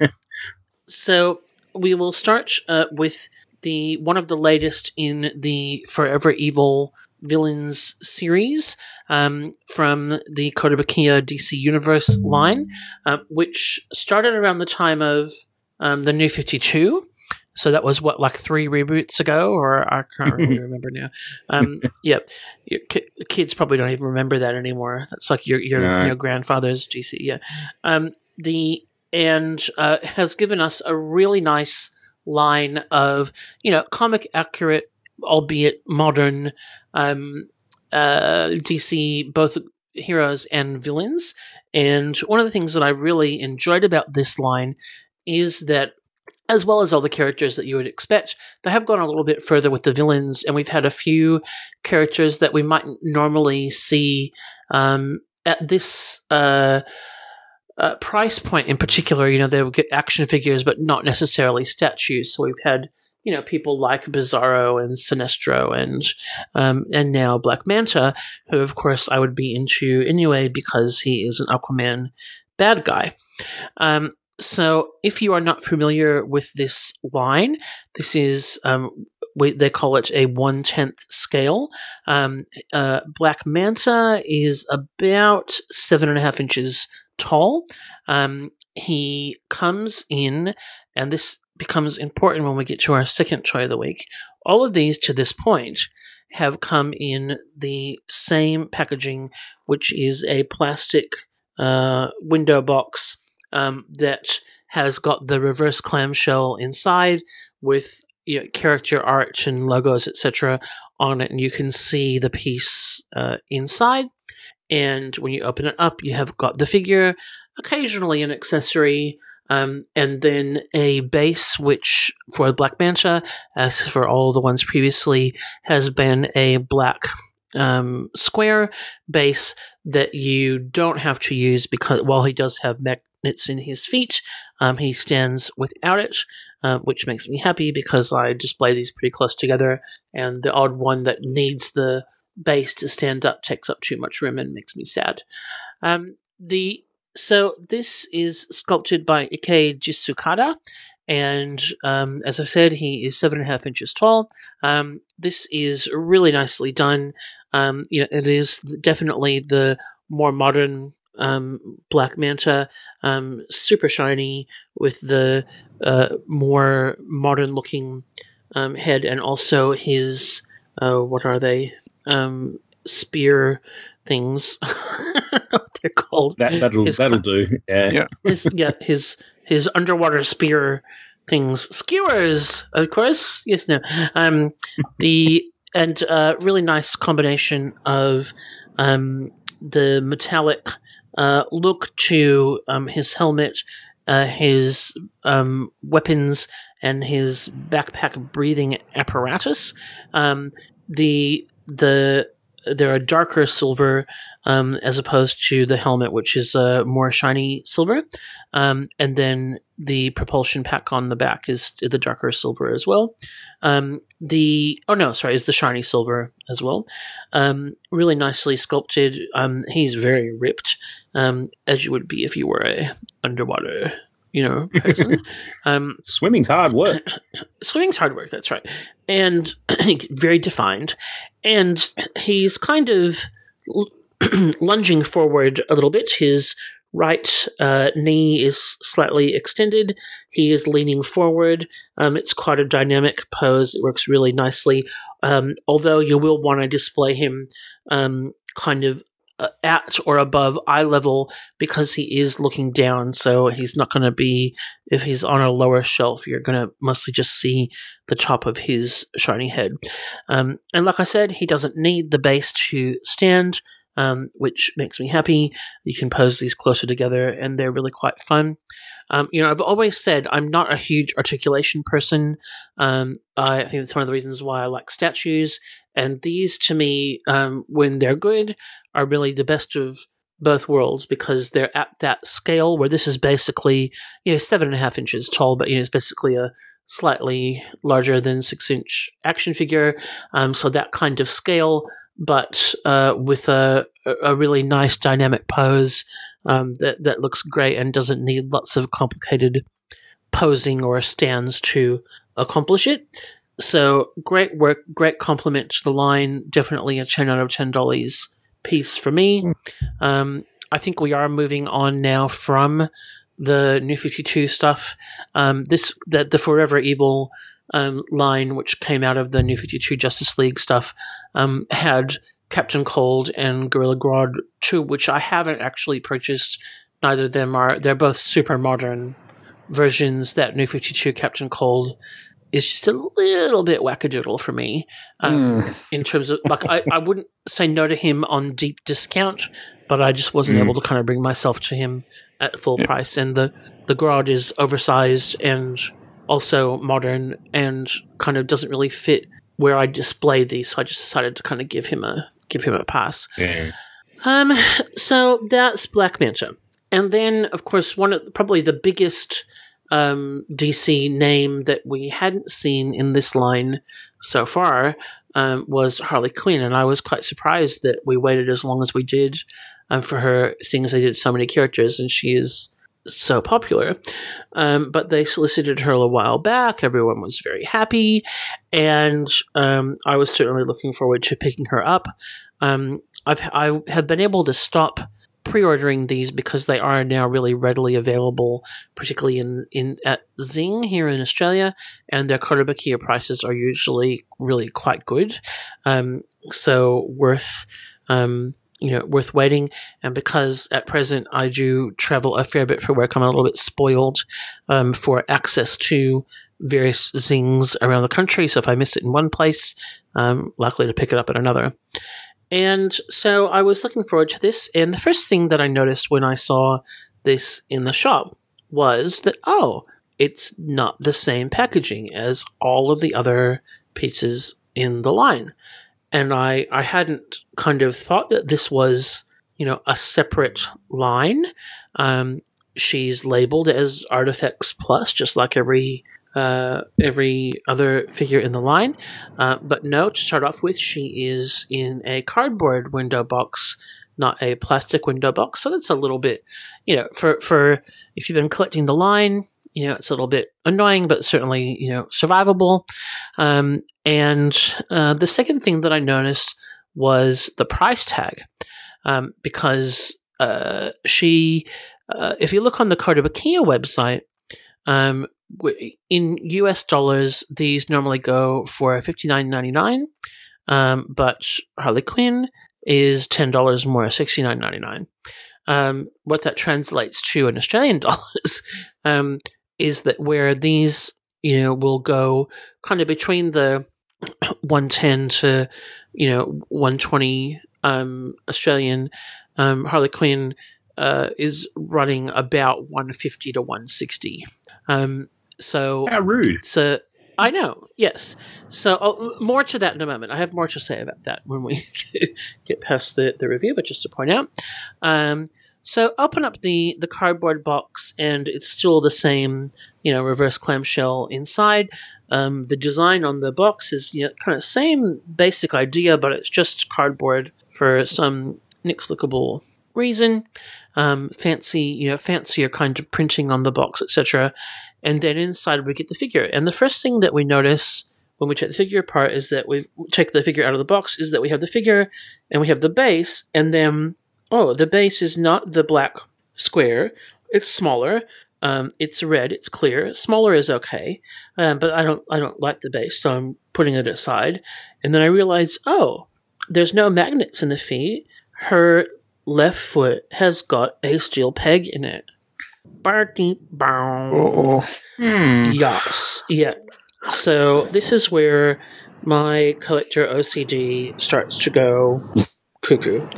S1: so we will start uh, with the one of the latest in the Forever Evil villains series um, from the Kotobukiya DC Universe line, uh, which started around the time of um, the New Fifty Two. So that was what, like three reboots ago, or I can't really remember now. Um, yep, your ki- kids probably don't even remember that anymore. That's like your your,
S3: No.
S1: your grandfather's DC. Yeah, um, the and uh, has given us a really nice line of you know comic accurate, albeit modern, um, uh, DC both heroes and villains. And one of the things that I really enjoyed about this line is that as well as all the characters that you would expect, they have gone a little bit further with the villains, and we've had a few characters that we might normally see um, at this uh, uh, price point in particular. You know, they would get action figures, but not necessarily statues. So we've had you know people like Bizarro and Sinestro and um, and now Black Manta, who of course I would be into anyway because he is an Aquaman bad guy. Um, so, if you are not familiar with this line, this is um, we, they call it a one tenth scale. Um, uh, Black Manta is about seven and a half inches tall. Um, he comes in, and this becomes important when we get to our second toy of the week. All of these to this point have come in the same packaging, which is a plastic uh, window box um, that has got the reverse clamshell inside with you know, character art and logos, etc., on it, and you can see the piece uh, inside. And when you open it up, you have got the figure, occasionally an accessory, um, and then a base, which for Black Manta, as for all the ones previously, has been a black um, square base that you don't have to use because while he does have magnets in his feet, um, he stands without it, uh, which makes me happy because I display these pretty close together, and the odd one that needs the base to stand up takes up too much room and makes me sad. Um, the so this is sculpted by Ike Jisukada, and um, as I said, he is seven and a half inches tall. Um, this is really nicely done. Um, you know, it is definitely the more modern um, Black Manta, um, super shiny with the uh, more modern looking um, head, and also his uh, what are they? Um, spear things. I don't know what they're called.
S3: That that'll
S1: His
S3: that'll do. Yeah.
S2: Yeah.
S1: his yeah his his underwater spear things skewers of course yes no um the and uh really nice combination of um the metallic uh look to um his helmet uh his um weapons and his backpack breathing apparatus. Um the the they're a darker silver um, as opposed to the helmet, which is a more shiny silver. Um, and then the propulsion pack on the back is the darker silver as well. Um, the oh no, sorry, is the shiny silver as well. Um, really nicely sculpted. Um, he's very ripped, um, as you would be if you were a underwater, you know, person. um,
S3: Swimming's hard work.
S1: swimming's hard work. That's right, and very defined. And he's kind of lunging forward a little bit. His right uh, knee is slightly extended. He is leaning forward. Um, it's quite a dynamic pose. It works really nicely. Um, although you will want to display him um, kind of uh, at or above eye level because he is looking down. So he's not going to be if he's on a lower shelf. You're going to mostly just see the top of his shiny head. Um, and like I said, he doesn't need the base to stand, um, which makes me happy. You can pose these closer together, and they're really quite fun. Um, you know, I've always said I'm not a huge articulation person. Um, I think that's one of the reasons why I like statues. And these, to me, um, when they're good, are really the best of both worlds because they're at that scale where this is basically you know seven and a half inches tall, but you know it's basically a slightly larger than six inch action figure. Um, so that kind of scale, but uh, with a a really nice dynamic pose um, that that looks great and doesn't need lots of complicated posing or stands to accomplish it. So great work, great compliment to the line. Definitely a ten out of ten dollies piece for me. Um, I think we are moving on now from the New Fifty Two stuff. Um, this that the Forever Evil um, line, which came out of the New Fifty Two Justice League stuff, um, had Captain Cold and Gorilla Grodd two, which I haven't actually purchased. Neither of them are. They're both super modern versions. That New Fifty Two Captain Cold is just a little bit wackadoodle for me um,
S2: Mm.
S1: in terms of like I, I wouldn't say no to him on deep discount, but I just wasn't
S3: Mm.
S1: able to kind of bring myself to him at full
S3: Yeah.
S1: price. And the the Grodd is oversized and also modern and kind of doesn't really fit where I display these. So I just decided to kind of give him a give him a pass.
S3: Yeah.
S1: Um, so that's Black Manta, and then of course one of probably the biggest um, DC name that we hadn't seen in this line so far um, was Harley Quinn, and I was quite surprised that we waited as long as we did um, for her, seeing as they did so many characters, and she is so popular. Um, but they solicited her a while back. Everyone was very happy, and um, I was certainly looking forward to picking her up. Um, I've I have been able to stop pre-ordering these because they are now really readily available, particularly in, in at Zing here in Australia, and their Kotobukiya prices are usually really quite good. Um, so worth um, you know worth waiting. And because at present I do travel a fair bit for work, I'm a little bit spoiled um, for access to various zings around the country. So if I miss it in one place, I'm likely to pick it up at another. And so I was looking forward to this. And the first thing that I noticed when I saw this in the shop was that, oh, it's not the same packaging as all of the other pieces in the line. And I, I hadn't kind of thought that this was, you know, a separate line. Um, she's labeled as Artifacts Plus, just like every uh, every other figure in the line. Uh, but no, to start off with, she is in a cardboard window box, not a plastic window box. So that's a little bit, you know, for for if you've been collecting the line, you know, it's a little bit annoying, but certainly you know survivable. Um, and uh, the second thing that I noticed was the price tag, um, because uh, she, uh, if you look on the Kotobukiya website, um, in US dollars, these normally go for fifty nine ninety nine, um, but Harley Quinn is ten dollars more, sixty nine ninety nine. Um, what that translates to in Australian dollars um, is that where these you know will go kind of between the one ten to you know one twenty um, Australian um, Harley Quinn uh, is running about one fifty to one sixty. Um, so
S3: How rude.
S1: so I know, yes. So uh, more to that in a moment. I have more to say about that when we get past the, the review. But just to point out, um, so open up the the cardboard box, and it's still the same, you know, reverse clamshell inside. Um, the design on the box is you know, kind of same basic idea, but it's just cardboard for some inexplicable reason. Um, fancy, you know, fancier kind of printing on the box, etc. And then inside we get the figure. And the first thing that we notice when we take the figure apart is that we take the figure out of the box is that we have the figure and we have the base, and then oh, the base is not the black square; it's smaller. Um, it's red. It's clear. Smaller is okay, um, but I don't. I don't like the base, so I'm putting it aside. And then I realize, oh, there's no magnets in the feet. Her left foot has got a steel peg in it. Barty bow.
S2: Oh,
S3: Hmm.
S1: Yes. Yeah. So this is where my collector OCD starts to go cuckoo.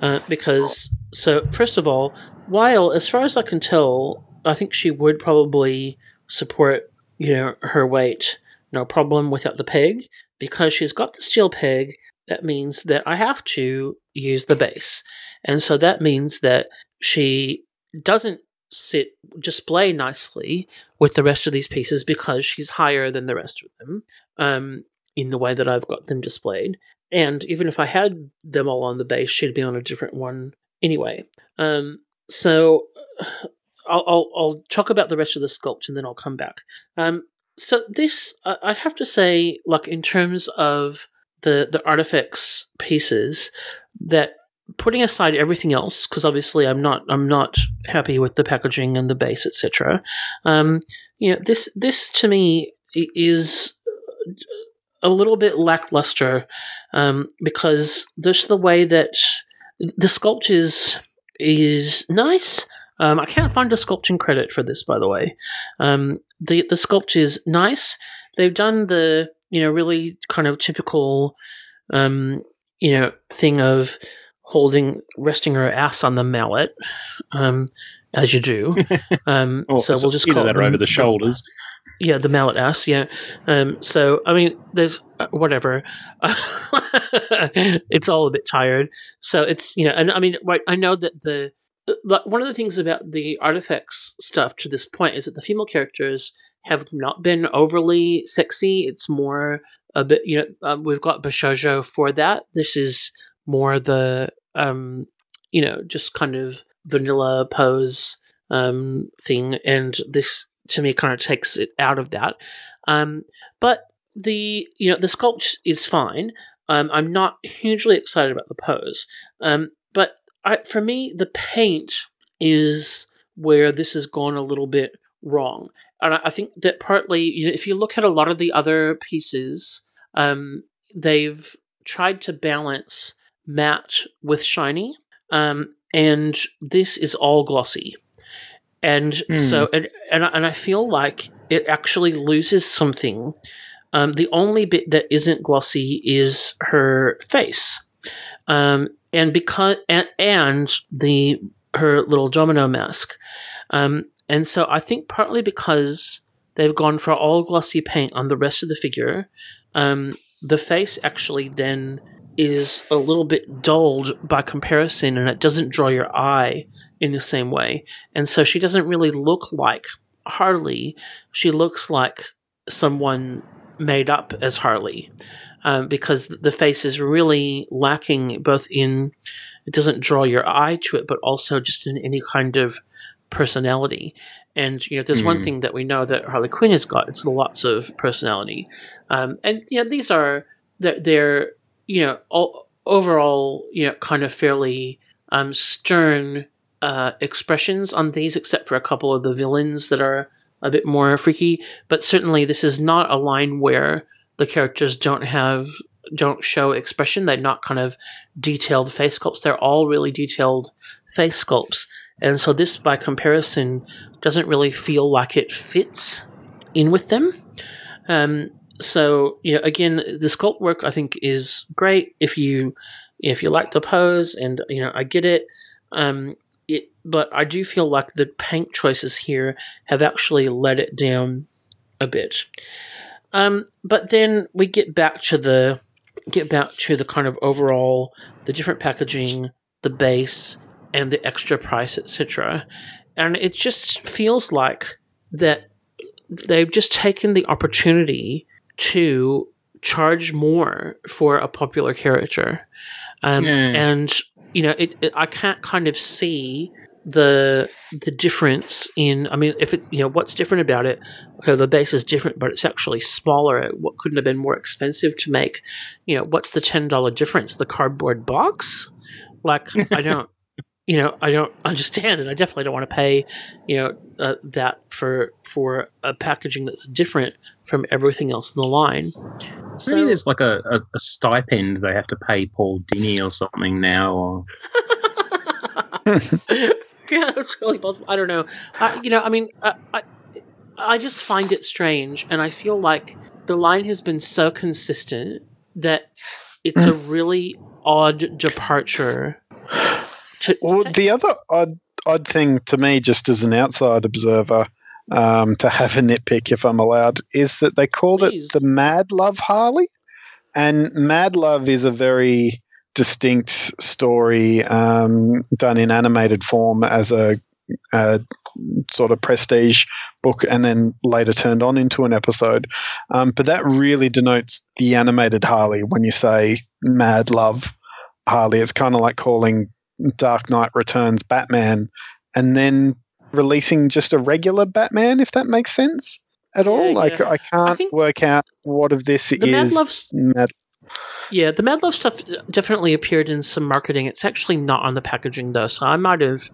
S1: Uh, because, so, first of all, while, as far as I can tell, I think she would probably support, you know, her weight, no problem without the peg. Because she's got the steel peg, that means that I have to use the base. And so that means that she doesn't sit display nicely with the rest of these pieces because she's higher than the rest of them um, in the way that I've got them displayed. And even if I had them all on the base, she'd be on a different one anyway. Um, so I'll, I'll, I'll talk about the rest of the sculpt and then I'll come back. Um, so this, uh, I'd have to say, like in terms of the the artifacts pieces, that putting aside everything else, because obviously I'm not I'm not happy with the packaging and the base, etc. Um, you know, this this to me is a little bit lackluster um, because there's the way that the sculpt is is nice. Um, I can't find a sculpting credit for this, by the way. Um, the the sculpt is nice. They've done the you know really kind of typical um, you know thing of holding resting her ass on the mallet, um, as you do. Um,
S3: Or
S1: so we'll just call
S3: that over the shoulders.
S1: Yeah, the mallet ass. Yeah. Um, so I mean, there's uh, whatever. it's all a bit tired. So it's you know, and I mean, right. I know that the one of the things about the artifacts stuff to this point is that the female characters have not been overly sexy. It's more a bit you know um, we've got Bishoujo for that. This is more the um you know just kind of vanilla pose um thing, and this to me kind of takes it out of that. Um, but the you know the sculpt is fine. Um, I'm not hugely excited about the pose. Um, but I, for me, the paint is where this has gone a little bit wrong. And I, I think that partly, you know, if you look at a lot of the other pieces, um, they've tried to balance matte with shiny. Um, and this is all glossy. And
S3: Hmm.
S1: so, and, and, I, and I feel like it actually loses something. Um, the only bit that isn't glossy is her face. Um, and because, and, and the, her little domino mask. Um, and so I think partly because they've gone for all glossy paint on the rest of the figure, um, the face actually then is a little bit dulled by comparison and it doesn't draw your eye in the same way. And so she doesn't really look like Harley. She looks like someone made up as Harley. Um, because the face is really lacking both in it doesn't draw your eye to it, but also just in any kind of personality. And you know, there's one
S3: Hmm.
S1: thing that we know that Harley Quinn has got, it's lots of personality. Um, and you know, these are they're, they're you know all, overall you know kind of fairly um, stern uh, expressions on these, except for a couple of the villains that are a bit more freaky. But certainly, this is not a line where the characters don't have don't show expression. They're not kind of detailed face sculpts. They're all really detailed face sculpts. And so this, by comparison, doesn't really feel like it fits in with them. Um, so you know, again, the sculpt work I think is great if you if you like the pose, and you know, I get it. Um, but I do feel like the paint choices here have actually let it down a bit. Um, but then we get back to the get back to the kind of overall the different packaging, the base, and the extra price, etc. And it just feels like that they've just taken the opportunity to charge more for a popular character, um,
S3: Yeah.
S1: and you know, it, it, I can't kind of see the the difference in. I mean, if it you know what's different about it? Okay, the base is different, but it's actually smaller. What couldn't have been more expensive to make? You know, what's the ten dollar difference? The cardboard box? Like, I don't. You know, I don't understand, and I definitely don't want to pay, you know, uh, that for for a packaging that's different from everything else in the line. So,
S3: Maybe there's like a, a, a stipend they have to pay Paul Dini or something now. Or
S1: yeah, it's really possible. I don't know. I, you know, I mean, I, I, I just find it strange, and I feel like the line has been so consistent that it's a really odd departure. To,
S2: Well,
S1: to-
S2: the other odd odd thing to me, just as an outside observer, um, to have a nitpick, if I'm allowed, is that they called
S1: Please.
S2: it the Mad Love Harley, and Mad Love is a very distinct story um, done in animated form as a, a, sort of prestige book and then later turned on into an episode. Um, but that really denotes the animated Harley when you say Mad Love Harley. It's kind of like calling Dark Knight Returns Batman and then releasing just a regular Batman, if that makes sense at all.
S1: Yeah,
S2: like
S1: yeah.
S2: I can't
S1: think
S2: work out what of this
S1: the
S2: is
S1: Mad Love
S2: Mad
S1: Yeah, the Mad Love stuff definitely appeared in some marketing. It's actually not on the packaging though, so I might have,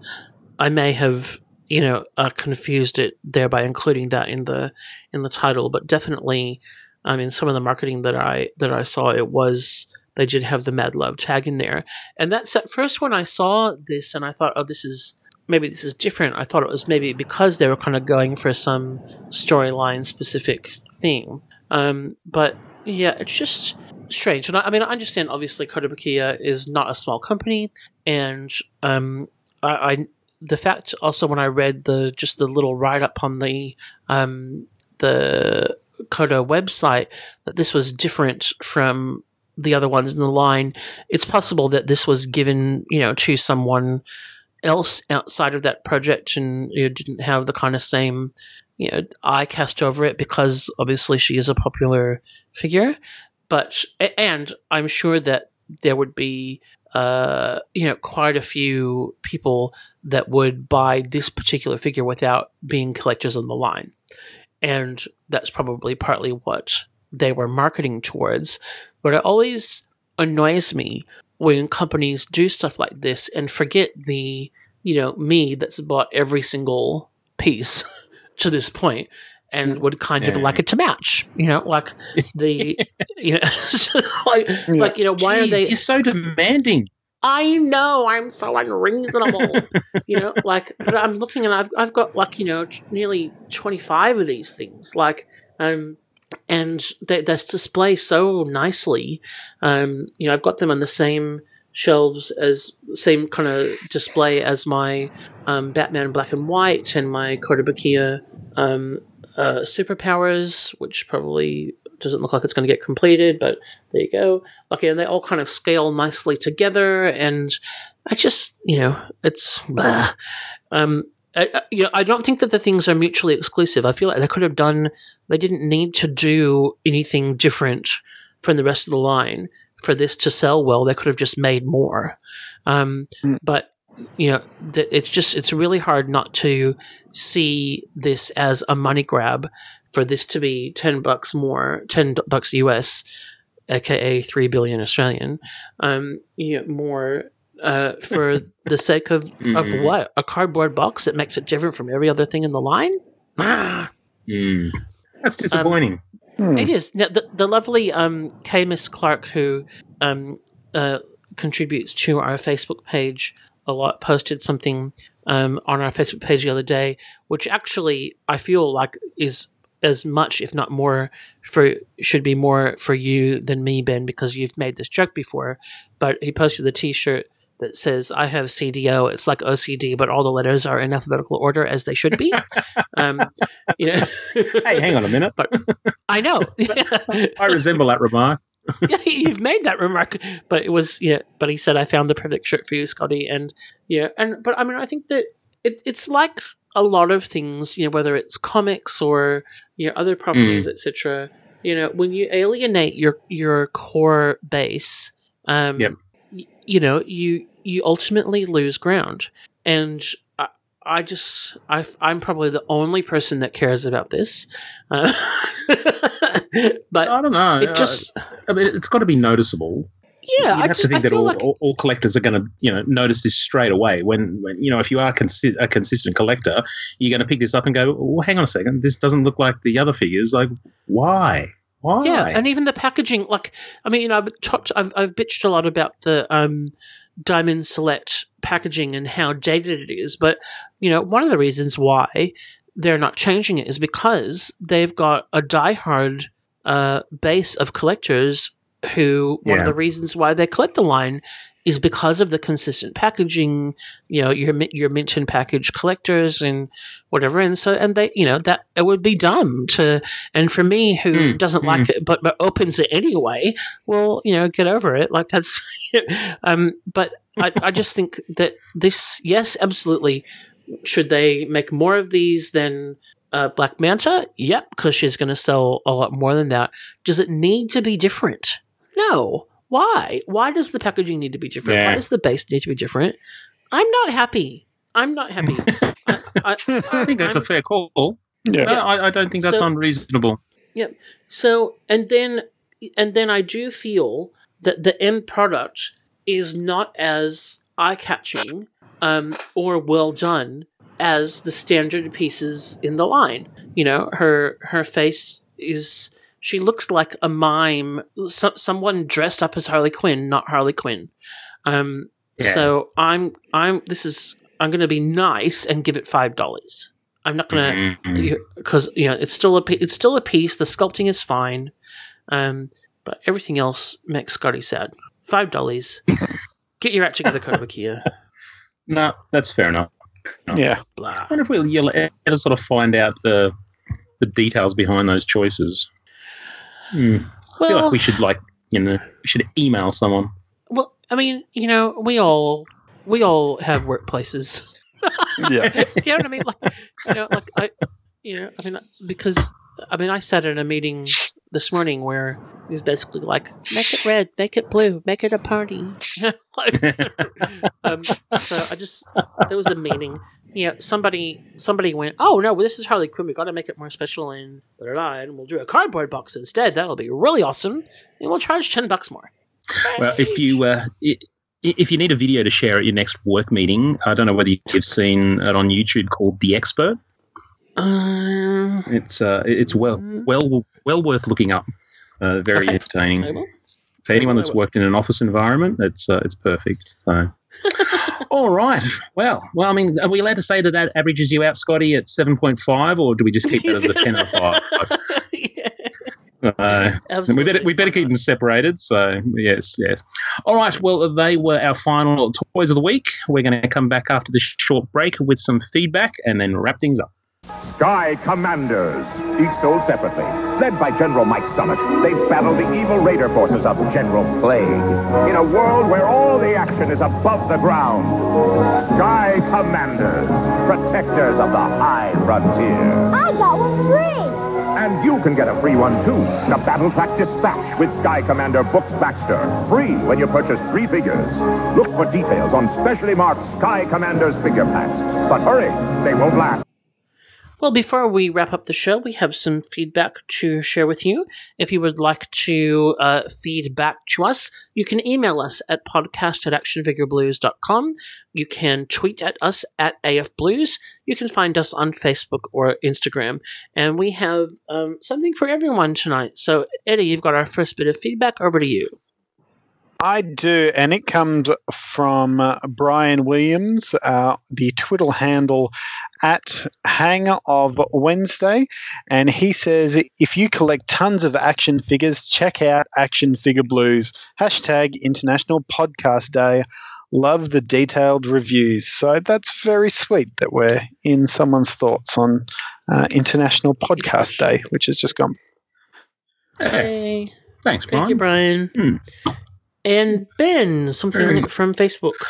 S1: I may have, you know, uh, confused it there by including that in the in the title. But definitely, I mean, some of the marketing that I that I saw, it was they did have the Mad Love tag in there, and that's at first when I saw this, and I thought, oh, this is maybe this is different. I thought it was maybe because they were kind of going for some storyline specific thing. Um, but yeah, it's just strange. And I, I mean, I understand obviously Kotobukiya is not a small company, and um, I, I the fact also when I read the just the little write up on the um, the Koto website that this was different from the other ones in the line. It's possible that this was given, you know, to someone else outside of that project and you know, didn't have the kind of same, you know, eye cast over it because obviously she is a popular figure. But and I'm sure that there would be, uh, you know, quite a few people that would buy this particular figure without being collectors on the line, and that's probably partly what they were marketing towards. But it always annoys me when companies do stuff like this and forget the, you know, me that's bought every single piece to this point and would kind of like it to match, you know, like the, you know, like, like, you know, why are they,
S3: You're so demanding.
S1: I know I'm so unreasonable, you know. Like, but I'm looking and I've I've got like you know t- nearly 25 of these things, like um, and they they display so nicely. Um, you know, I've got them on the same shelves as same kind of display as my um, Batman Black and White and my Kotobukiya um, uh, superpowers, which probably doesn't look like it's going to get completed, but there you go. Okay, and they all kind of scale nicely together, and I just, you know, it's, blah. um, I, I- you know, I don't think that the things are mutually exclusive. I feel like they could have done, they didn't need to do anything different from the rest of the line for this to sell well. They could have just made more. Um,
S2: Mm.
S1: but you know, th- it's just it's really hard not to see this as a money grab for this to be 10 bucks more 10 d- bucks us aka 3 billion australian um you know, more uh for the sake of of
S3: Mhm.
S1: what a cardboard box that makes it different from every other thing in the line ah,
S3: Mm. That's disappointing.
S2: Hmm.
S1: it is Now, the, the lovely um k miss clark who um uh contributes to our facebook page a lot posted something um, on our Facebook page the other day, which actually I feel like is as much, if not more, for should be more for you than me, Ben, because you've made this joke before. But he posted the T-shirt that says "I have CDO." It's like OCD, but all the letters are in alphabetical order as they should be. um, you know,
S3: hey, hang on a minute.
S1: But I know.
S3: I resemble that remark.
S1: yeah, you've made that remark, but it was yeah. But he said, "I found the perfect shirt for you, Scotty," and yeah, and but I mean, I think that it, it's like a lot of things, you know, whether it's comics or you know other properties, etc. You know, when you alienate your your core base, um,
S3: Yep.
S1: y- you know, you you ultimately lose ground, and. I- I just, I, I'm probably the only person that cares about this, uh, but
S3: I don't know.
S1: it just,
S3: I mean, it's got to be noticeable.
S1: yeah,
S3: you
S1: I
S3: have
S1: just,
S3: to think
S1: I
S3: that all,
S1: like
S3: all, all collectors are going to, you know, notice this straight away. When, when you know, if you are consi- a consistent collector, you're going to pick this up and go, "Well, hang on a second, this doesn't look like the other figures. Like, why? Why?
S1: Yeah, and even the packaging, like I mean, you know, I've talked, I've, I've bitched a lot about the um, Diamond Select packaging and how dated it is, but you know, one of the reasons why they're not changing it is because they've got a diehard uh, base of collectors who one
S3: Yeah.
S1: of the reasons why they collect the line is because of the consistent packaging. You know, your your mint and package collectors and whatever, and so and they, you know, that it would be dumb to. And for me, who
S3: Mm,
S1: doesn't like it but but opens it anyway, well, you know, get over it. Like that's, um, but I I just think that this, yes, absolutely. Should they make more of these than uh, Black Manta? Yep, because she's going to sell a lot more than that. Does it need to be different? No. Why? Why does the packaging need to be different? Why does the base need to be different? I'm not happy. I'm not happy. I, I,
S3: I think that's a
S1: I'm-
S3: fair call.
S2: Yeah.
S3: No, I, I don't think that's
S1: So-
S3: unreasonable.
S1: So, and then, and then I do feel that the end product is not as eye catching um, or well done as the standard pieces in the line. You know, her her face is she looks like a mime, so, someone dressed up as Harley Quinn, not Harley Quinn. Um,
S3: Yeah.
S1: So I'm I'm this is I'm going to be nice and give it five dollars. I'm not going to
S3: Mhm.
S1: because you know it's still a it's still a piece. The sculpting is fine, um, but everything else makes Scotty sad. Five dollars. Get your act together, Kotobukiya.
S3: No, that's fair enough.
S2: Yeah.
S1: Blah.
S3: I wonder if we'll you'll ever sort of find out the the details behind those choices. Hmm. I feel like we should like you know we should email someone.
S1: well, I mean, you know, we all we all have workplaces.
S2: Yeah.
S1: you know what I mean? Like, you know, like I, you know, I mean, because I mean, I sat in a meeting this morning where it was basically like, make it red, make it blue, make it a party. like, um, so I just there was a meeting. You know, somebody somebody went, oh no, this is Harley Quinn. We got to make it more special and blah, blah, blah, and we'll do a cardboard box instead. That'll be really awesome, and we'll charge ten bucks more.
S3: Well, if you uh, i- if you need a video to share at your next work meeting, I don't know whether you've seen it on YouTube called The Expert.
S1: Uh,
S3: It's uh, it's well well well worth looking up. Uh, very
S1: Okay.
S3: entertaining. For anyone that's worked in an office environment, it's uh, it's perfect. So, all right. Well, well, I mean, are we allowed to say that that averages you out, Scotty, at seven point five, or do we just keep that as a ten or five? Uh, we better we better keep them separated. So yes, yes. All right. Well, they were our final toys of the week. We're going to come back after this short break with some feedback and then wrap things up.
S6: Sky Commanders, each sold separately. Led by General Mike Summit, they battle the evil raider forces of General Plague. In a world where all the action is above the ground. Sky Commanders, protectors of the high frontier.
S5: I got one free.
S6: And you can get a free one too. The Battle Track Dispatch with Sky Commander Books Baxter. Free when you purchase three figures. Look for details on specially marked Sky Commanders figure packs. But hurry, they won't last.
S1: Well, before we wrap up the show, we have some feedback to share with you. If you would like to uh, feed back to us, you can email us at podcast at actionfigureblues.com. You can tweet at us at AFBlues. You can find us on Facebook or Instagram. And we have um, something for everyone tonight. So, Eddie, you've got our first bit of feedback. Over to you.
S2: I do, and it comes from uh, Brian Williams, uh, the Twitter handle at Hang of Wednesday, and he says if you collect tons of action figures, check out Action Figure Blues hashtag International Podcast Day. Love the detailed reviews. So that's very sweet that we're in someone's thoughts on uh, International Podcast Day, which has just gone.
S3: Hey,
S1: Hey.
S3: thanks,
S1: Thank
S3: Brian.
S1: you, Brian.
S3: Hmm.
S1: And Ben, something from Facebook.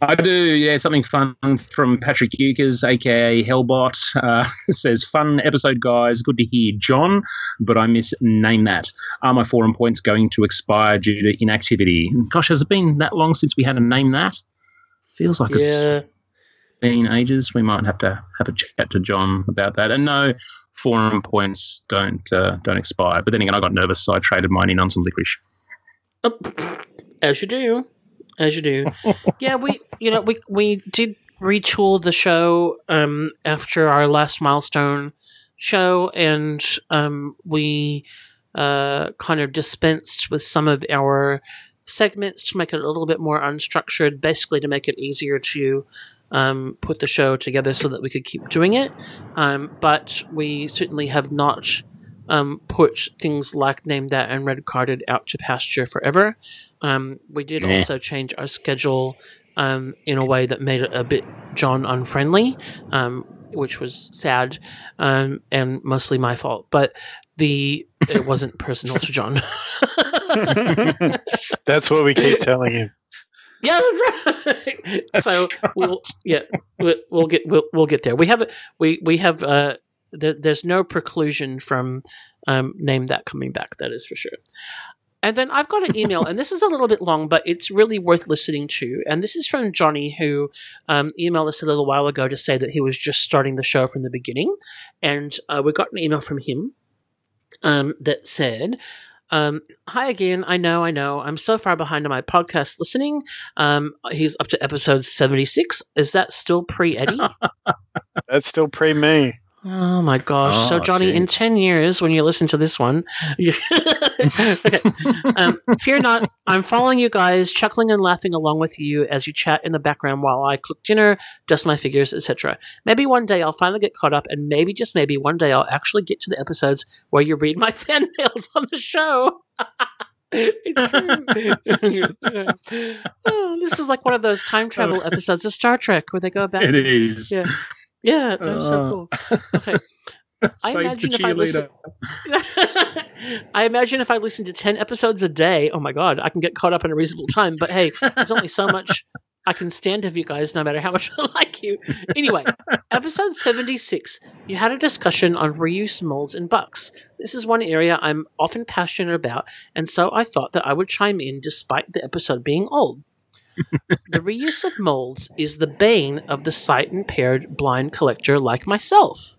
S3: I do, yeah. Something fun from Patrick Ukers, aka Hellbot, uh, says, "Fun episode, guys. Good to hear, John, but I miss name that. Are my forum points going to expire due to inactivity? Gosh, has it been that long since we had a name that? Feels like it's been ages. We might have to have a chat to John about that. And no, forum points don't uh, don't expire. But then again, I got nervous, so I traded mine in on some licorice.
S1: As you do, as you do. yeah, we you know we we did retool the show um, after our last milestone show, and um, we uh, kind of dispensed with some of our segments to make it a little bit more unstructured, basically to make it easier to. Um, put the show together so that we could keep doing it, um, but we certainly have not um, put things like Name That and Red Carded out to pasture forever. Um, we did
S3: Meh.
S1: also change our schedule um, in a way that made it a bit John unfriendly, um, which was sad um, and mostly my fault. But the it wasn't personal to John.
S2: That's what we keep telling him.
S1: Yeah, that's right. so we'll yeah we'll, we'll get we'll, we'll get there. We have we we have uh there, there's no preclusion from um name that coming back. That is for sure. And then I've got an email, and this is a little bit long, but it's really worth listening to. And this is from Johnny, who um, emailed us a little while ago to say that he was just starting the show from the beginning. And uh, we got an email from him um, that said, um, Hi again. I know, I know. I'm so far behind on my podcast listening. Um, he's up to episode 76. Is that still pre Eddie?
S2: That's still pre me.
S1: Oh my gosh. so,
S3: Oh,
S1: Johnny, in 10 years, when you listen to this one, you- okay. Um, fear not. I'm following you guys, chuckling and laughing along with you as you chat in the background while I cook dinner, dust my figures, etc. Maybe one day I'll finally get caught up, and maybe, just maybe, one day I'll actually get to the episodes where you read my fan mails on the show. It's oh, this is like one of those time travel episodes of Star Trek where they go back.
S3: It is.
S1: Yeah. Yeah, that's so
S3: Uh,
S1: cool. Okay. I imagine if I listen- I imagine if I listen to 10 episodes a day, oh my god, I can get caught up in a reasonable time. But hey, there's only so much I can stand of you guys, no matter how much I like you. Anyway, episode 76, you had a discussion on reuse molds and bucks. This is one area I'm often passionate about, and so I thought that I would chime in despite the episode being old. The reuse of molds is the bane of the sight impaired blind collector like myself.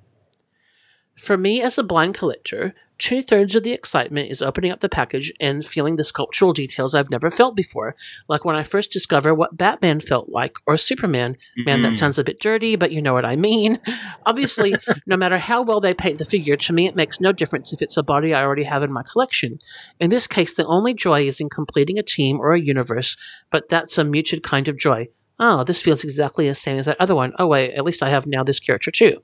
S1: For me, as a blind collector, two thirds of the excitement is opening up the package and feeling the sculptural details I've never felt before, like when I first discover what Batman felt like or Superman. Man, that
S3: Mhm.
S1: sounds a bit dirty, but you know what I mean. Obviously, no matter how well they paint the figure, to me it makes no difference if it's a body I already have in my collection. In this case, the only joy is in completing a team or a universe, but that's a muted kind of joy. Oh, this feels exactly the same as that other one. Oh, wait, at least I have now this character too.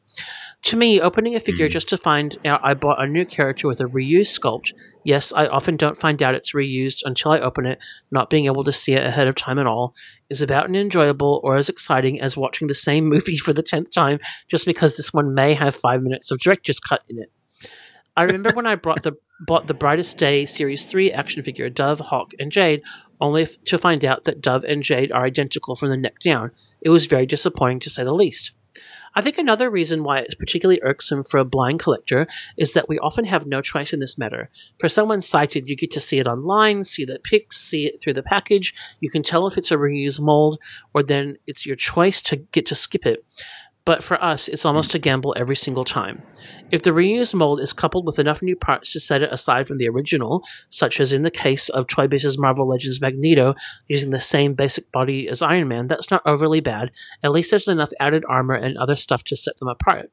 S1: To me, opening a figure
S3: Mm.
S1: just to find out I bought a new character with a reused sculpt, yes, I often don't find out it's reused until I open it, not being able to see it ahead of time at all, is about as enjoyable or as exciting as watching the same movie for the tenth time just because this one may have five minutes of director's cut in it. I remember when I brought the bought the Brightest Day Series 3 action figure Dove, Hawk, and Jade, only f- to find out that Dove and Jade are identical from the neck down. It was very disappointing to say the least. I think another reason why it's particularly irksome for a blind collector is that we often have no choice in this matter. For someone sighted, you get to see it online, see the pics, see it through the package. You can tell if it's a reused mold, or then it's your choice to get to skip it. But for us, it's almost a gamble every single time. If the reused mold is coupled with enough new parts to set it aside from the original, such as in the case of Biz's Marvel Legends Magneto using the same basic body as Iron Man, that's not overly bad. At least there's enough added armor and other stuff to set them apart.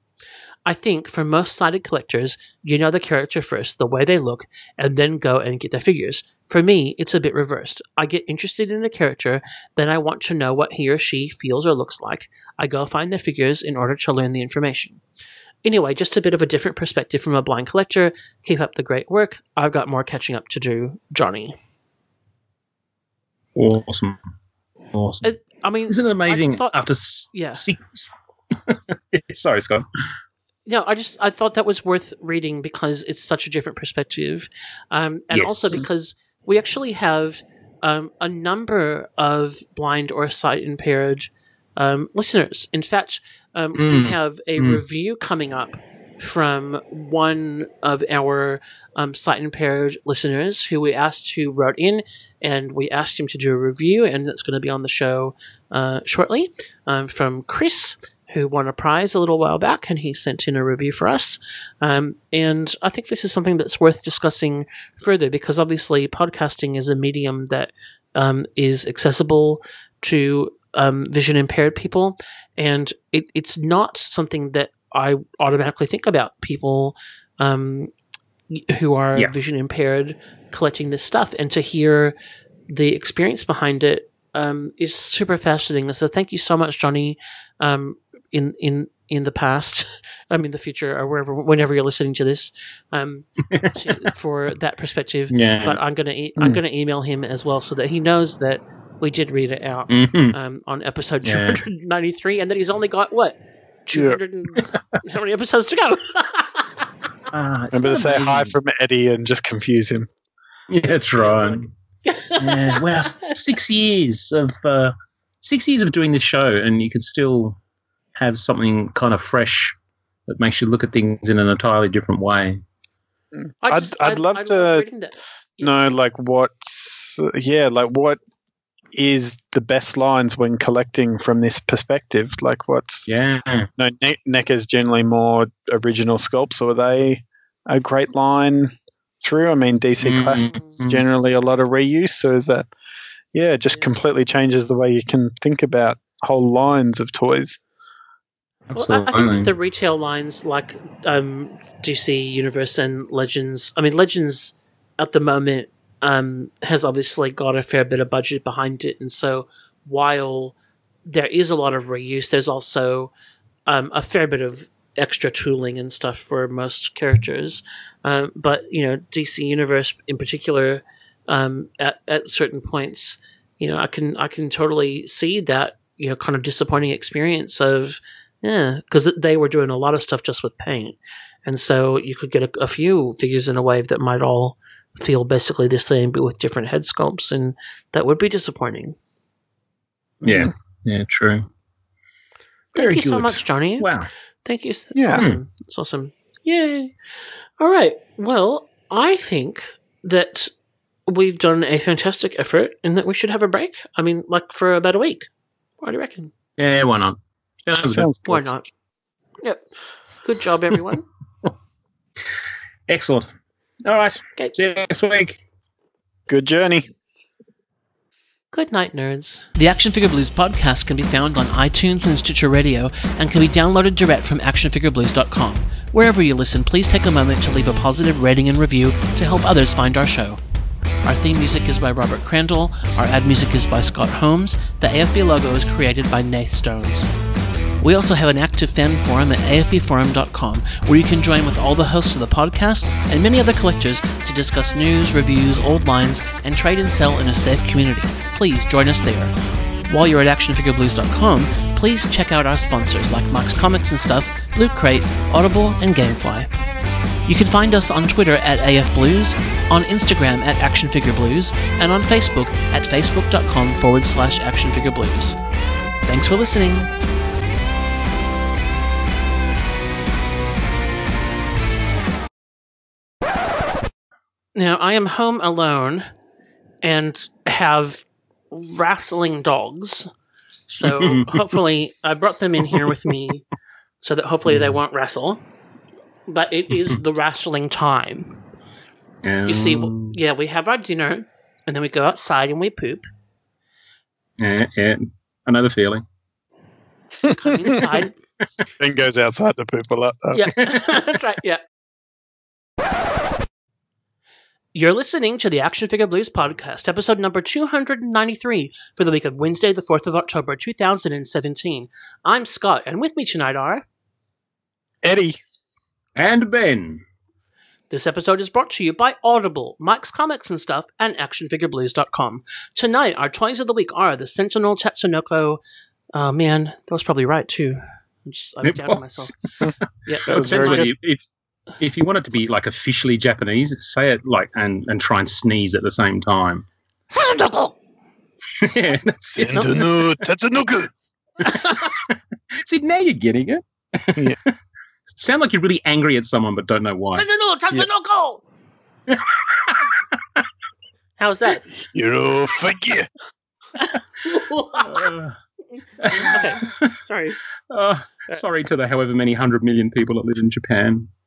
S1: I think for most sighted collectors, you know the character first, the way they look, and then go and get the figures. For me, it's a bit reversed. I get interested in a character, then I want to know what he or she feels or looks like. I go find the figures in order to learn the information. Anyway, just a bit of a different perspective from a blind collector. Keep up the great work. I've got more catching up to do, Johnny.
S3: Awesome. Awesome.
S1: It, I mean,
S3: Isn't it amazing
S1: thought-
S3: after s-
S1: Yeah.
S3: six? Sorry, Scott.
S1: No, I just I thought that was worth reading because it's such a different perspective, um, and also because we actually have um, a number of blind or sight impaired um, listeners. In fact, um, we
S3: Mm.
S1: have a
S3: Mm.
S1: review coming up from one of our um, sight impaired listeners who we asked who wrote in, and we asked him to do a review, and that's going to be on the show uh, shortly um, from Chris who won a prize a little while back, and he sent in a review for us. Um, and I think this is something that's worth discussing further because obviously podcasting is a medium that um, is accessible to um, vision impaired people, and it, it's not something that I automatically think about people um, who are
S3: Yeah.
S1: vision impaired collecting this stuff, and to hear the experience behind it um, is super fascinating. So thank you so much, Johnny, um, in in in the past. I mean, the future or wherever, whenever you're listening to this, um, to, for that perspective.
S3: Yeah.
S1: But I'm gonna I'm gonna email him as well so that he knows that we did read it out
S3: Mhm.
S1: um, on episode
S3: Yeah.
S1: 293, and that he's only got what 200 and how many episodes to go?
S3: It's
S2: Remember to say hi from Eddie and just confuse him.
S3: Yeah, that's right. yeah, wow, six years of uh, six years of doing this show, and you could still have something kind of fresh that makes you look at things in an entirely different way.
S1: I
S2: I'd-
S1: just-
S2: I'd love
S1: love
S2: to-
S1: reading that. Yeah.
S2: No, like what's yeah, like what is the best lines when collecting from this perspective? Like what's
S3: Yeah,
S2: no ne- is generally more original sculpts, or are they a great line through? I mean, DC
S3: Mm,
S2: Classics generally a lot of reuse, so is that yeah, it just
S1: Yeah.
S2: completely changes the way you can think about whole lines of toys.
S1: Well, I, I think the retail lines like um, DC Universe and Legends. I mean, Legends at the moment um, has obviously got a fair bit of budget behind it, and so while there is a lot of reuse, there's also um, a fair bit of extra tooling and stuff for most characters. Um, but you know, DC Universe in particular, um, at at certain points, you know, I can I can totally see that you know kind of disappointing experience of yeah, because they were doing a lot of stuff just with paint, and so you could get a, a few figures in a wave that might all feel basically the same, but with different head sculpts, and that would be disappointing.
S3: yeah, mm-hmm. yeah, true.
S1: Thank
S3: Very
S1: you so much, Johnny.
S3: Wow.
S1: Thank you. It's
S2: Yeah.
S1: awesome. It's awesome. Yay! All right. Well, I think that we've done a fantastic effort, and that we should have a break. I mean, like for about a week. What do you reckon?
S3: Yeah, why not? Yeah, that was good.
S1: Why not? Yep. Good job, everyone.
S3: Excellent. All right.
S1: Okay.
S3: See you next week.
S2: Good journey.
S1: Good night, nerds. The Action Figure Blues podcast can be found on iTunes and Stitcher Radio and can be downloaded direct from actionfigureblues.com. Wherever you listen, please take a moment to leave a positive rating and review to help others find our show. Our theme music is by Robert Crandall, our ad music is by Scott Holmes, the AFB logo is created by Nath Stones. We also have an active fan forum at afbforum.com where you can join with all the hosts of the podcast and many other collectors to discuss news, reviews, old lines, and trade and sell in a safe community. Please join us there. While you're at actionfigureblues.com, please check out our sponsors like Max Comics and Stuff, Loot Crate, Audible, and Gamefly. You can find us on Twitter at AFBlues, on Instagram at ActionFigureBlues, and on Facebook at facebook.com forward slash ActionFigureBlues. Thanks for listening. Now, I am home alone and have wrestling dogs. So hopefully, I brought them in here with me so that hopefully they won't wrestle. But it is the wrestling time.
S3: Um,
S1: You see, yeah, we have our dinner and then we go outside and we poop.
S3: yeah, yeah. Another feeling.
S1: Come inside.
S2: Then goes outside to poop a lot. though.
S1: yeah, that's right. Yeah. You're listening to the Action Figure Blues podcast, episode number 293 for the week of Wednesday, the 4th of October, 2017. I'm Scott, and with me tonight are.
S2: Eddie.
S3: And Ben.
S1: This episode is brought to you by Audible, Mike's Comics and Stuff, and ActionFigureBlues.com. Tonight, our toys of the week are the Sentinel Tatsunoko. Oh man, that was probably right too. I'm just, I'm doubting myself. Yeah,
S2: That was very
S3: on you. If, if you want it to be like officially Japanese, say it like and and try and sneeze at the same time.
S1: Sentinel!
S3: yeah, that's it.
S2: Sentinel Tatsunoko.
S3: See, now you're getting it.
S2: Yeah.
S3: Sound like you're really angry at someone, but don't know why.
S1: Sentinel Tatsunoko! How's that?
S2: Hero figure.
S3: Uh,
S1: okay, sorry.
S3: uh, sorry to the however many hundred million people that live in Japan.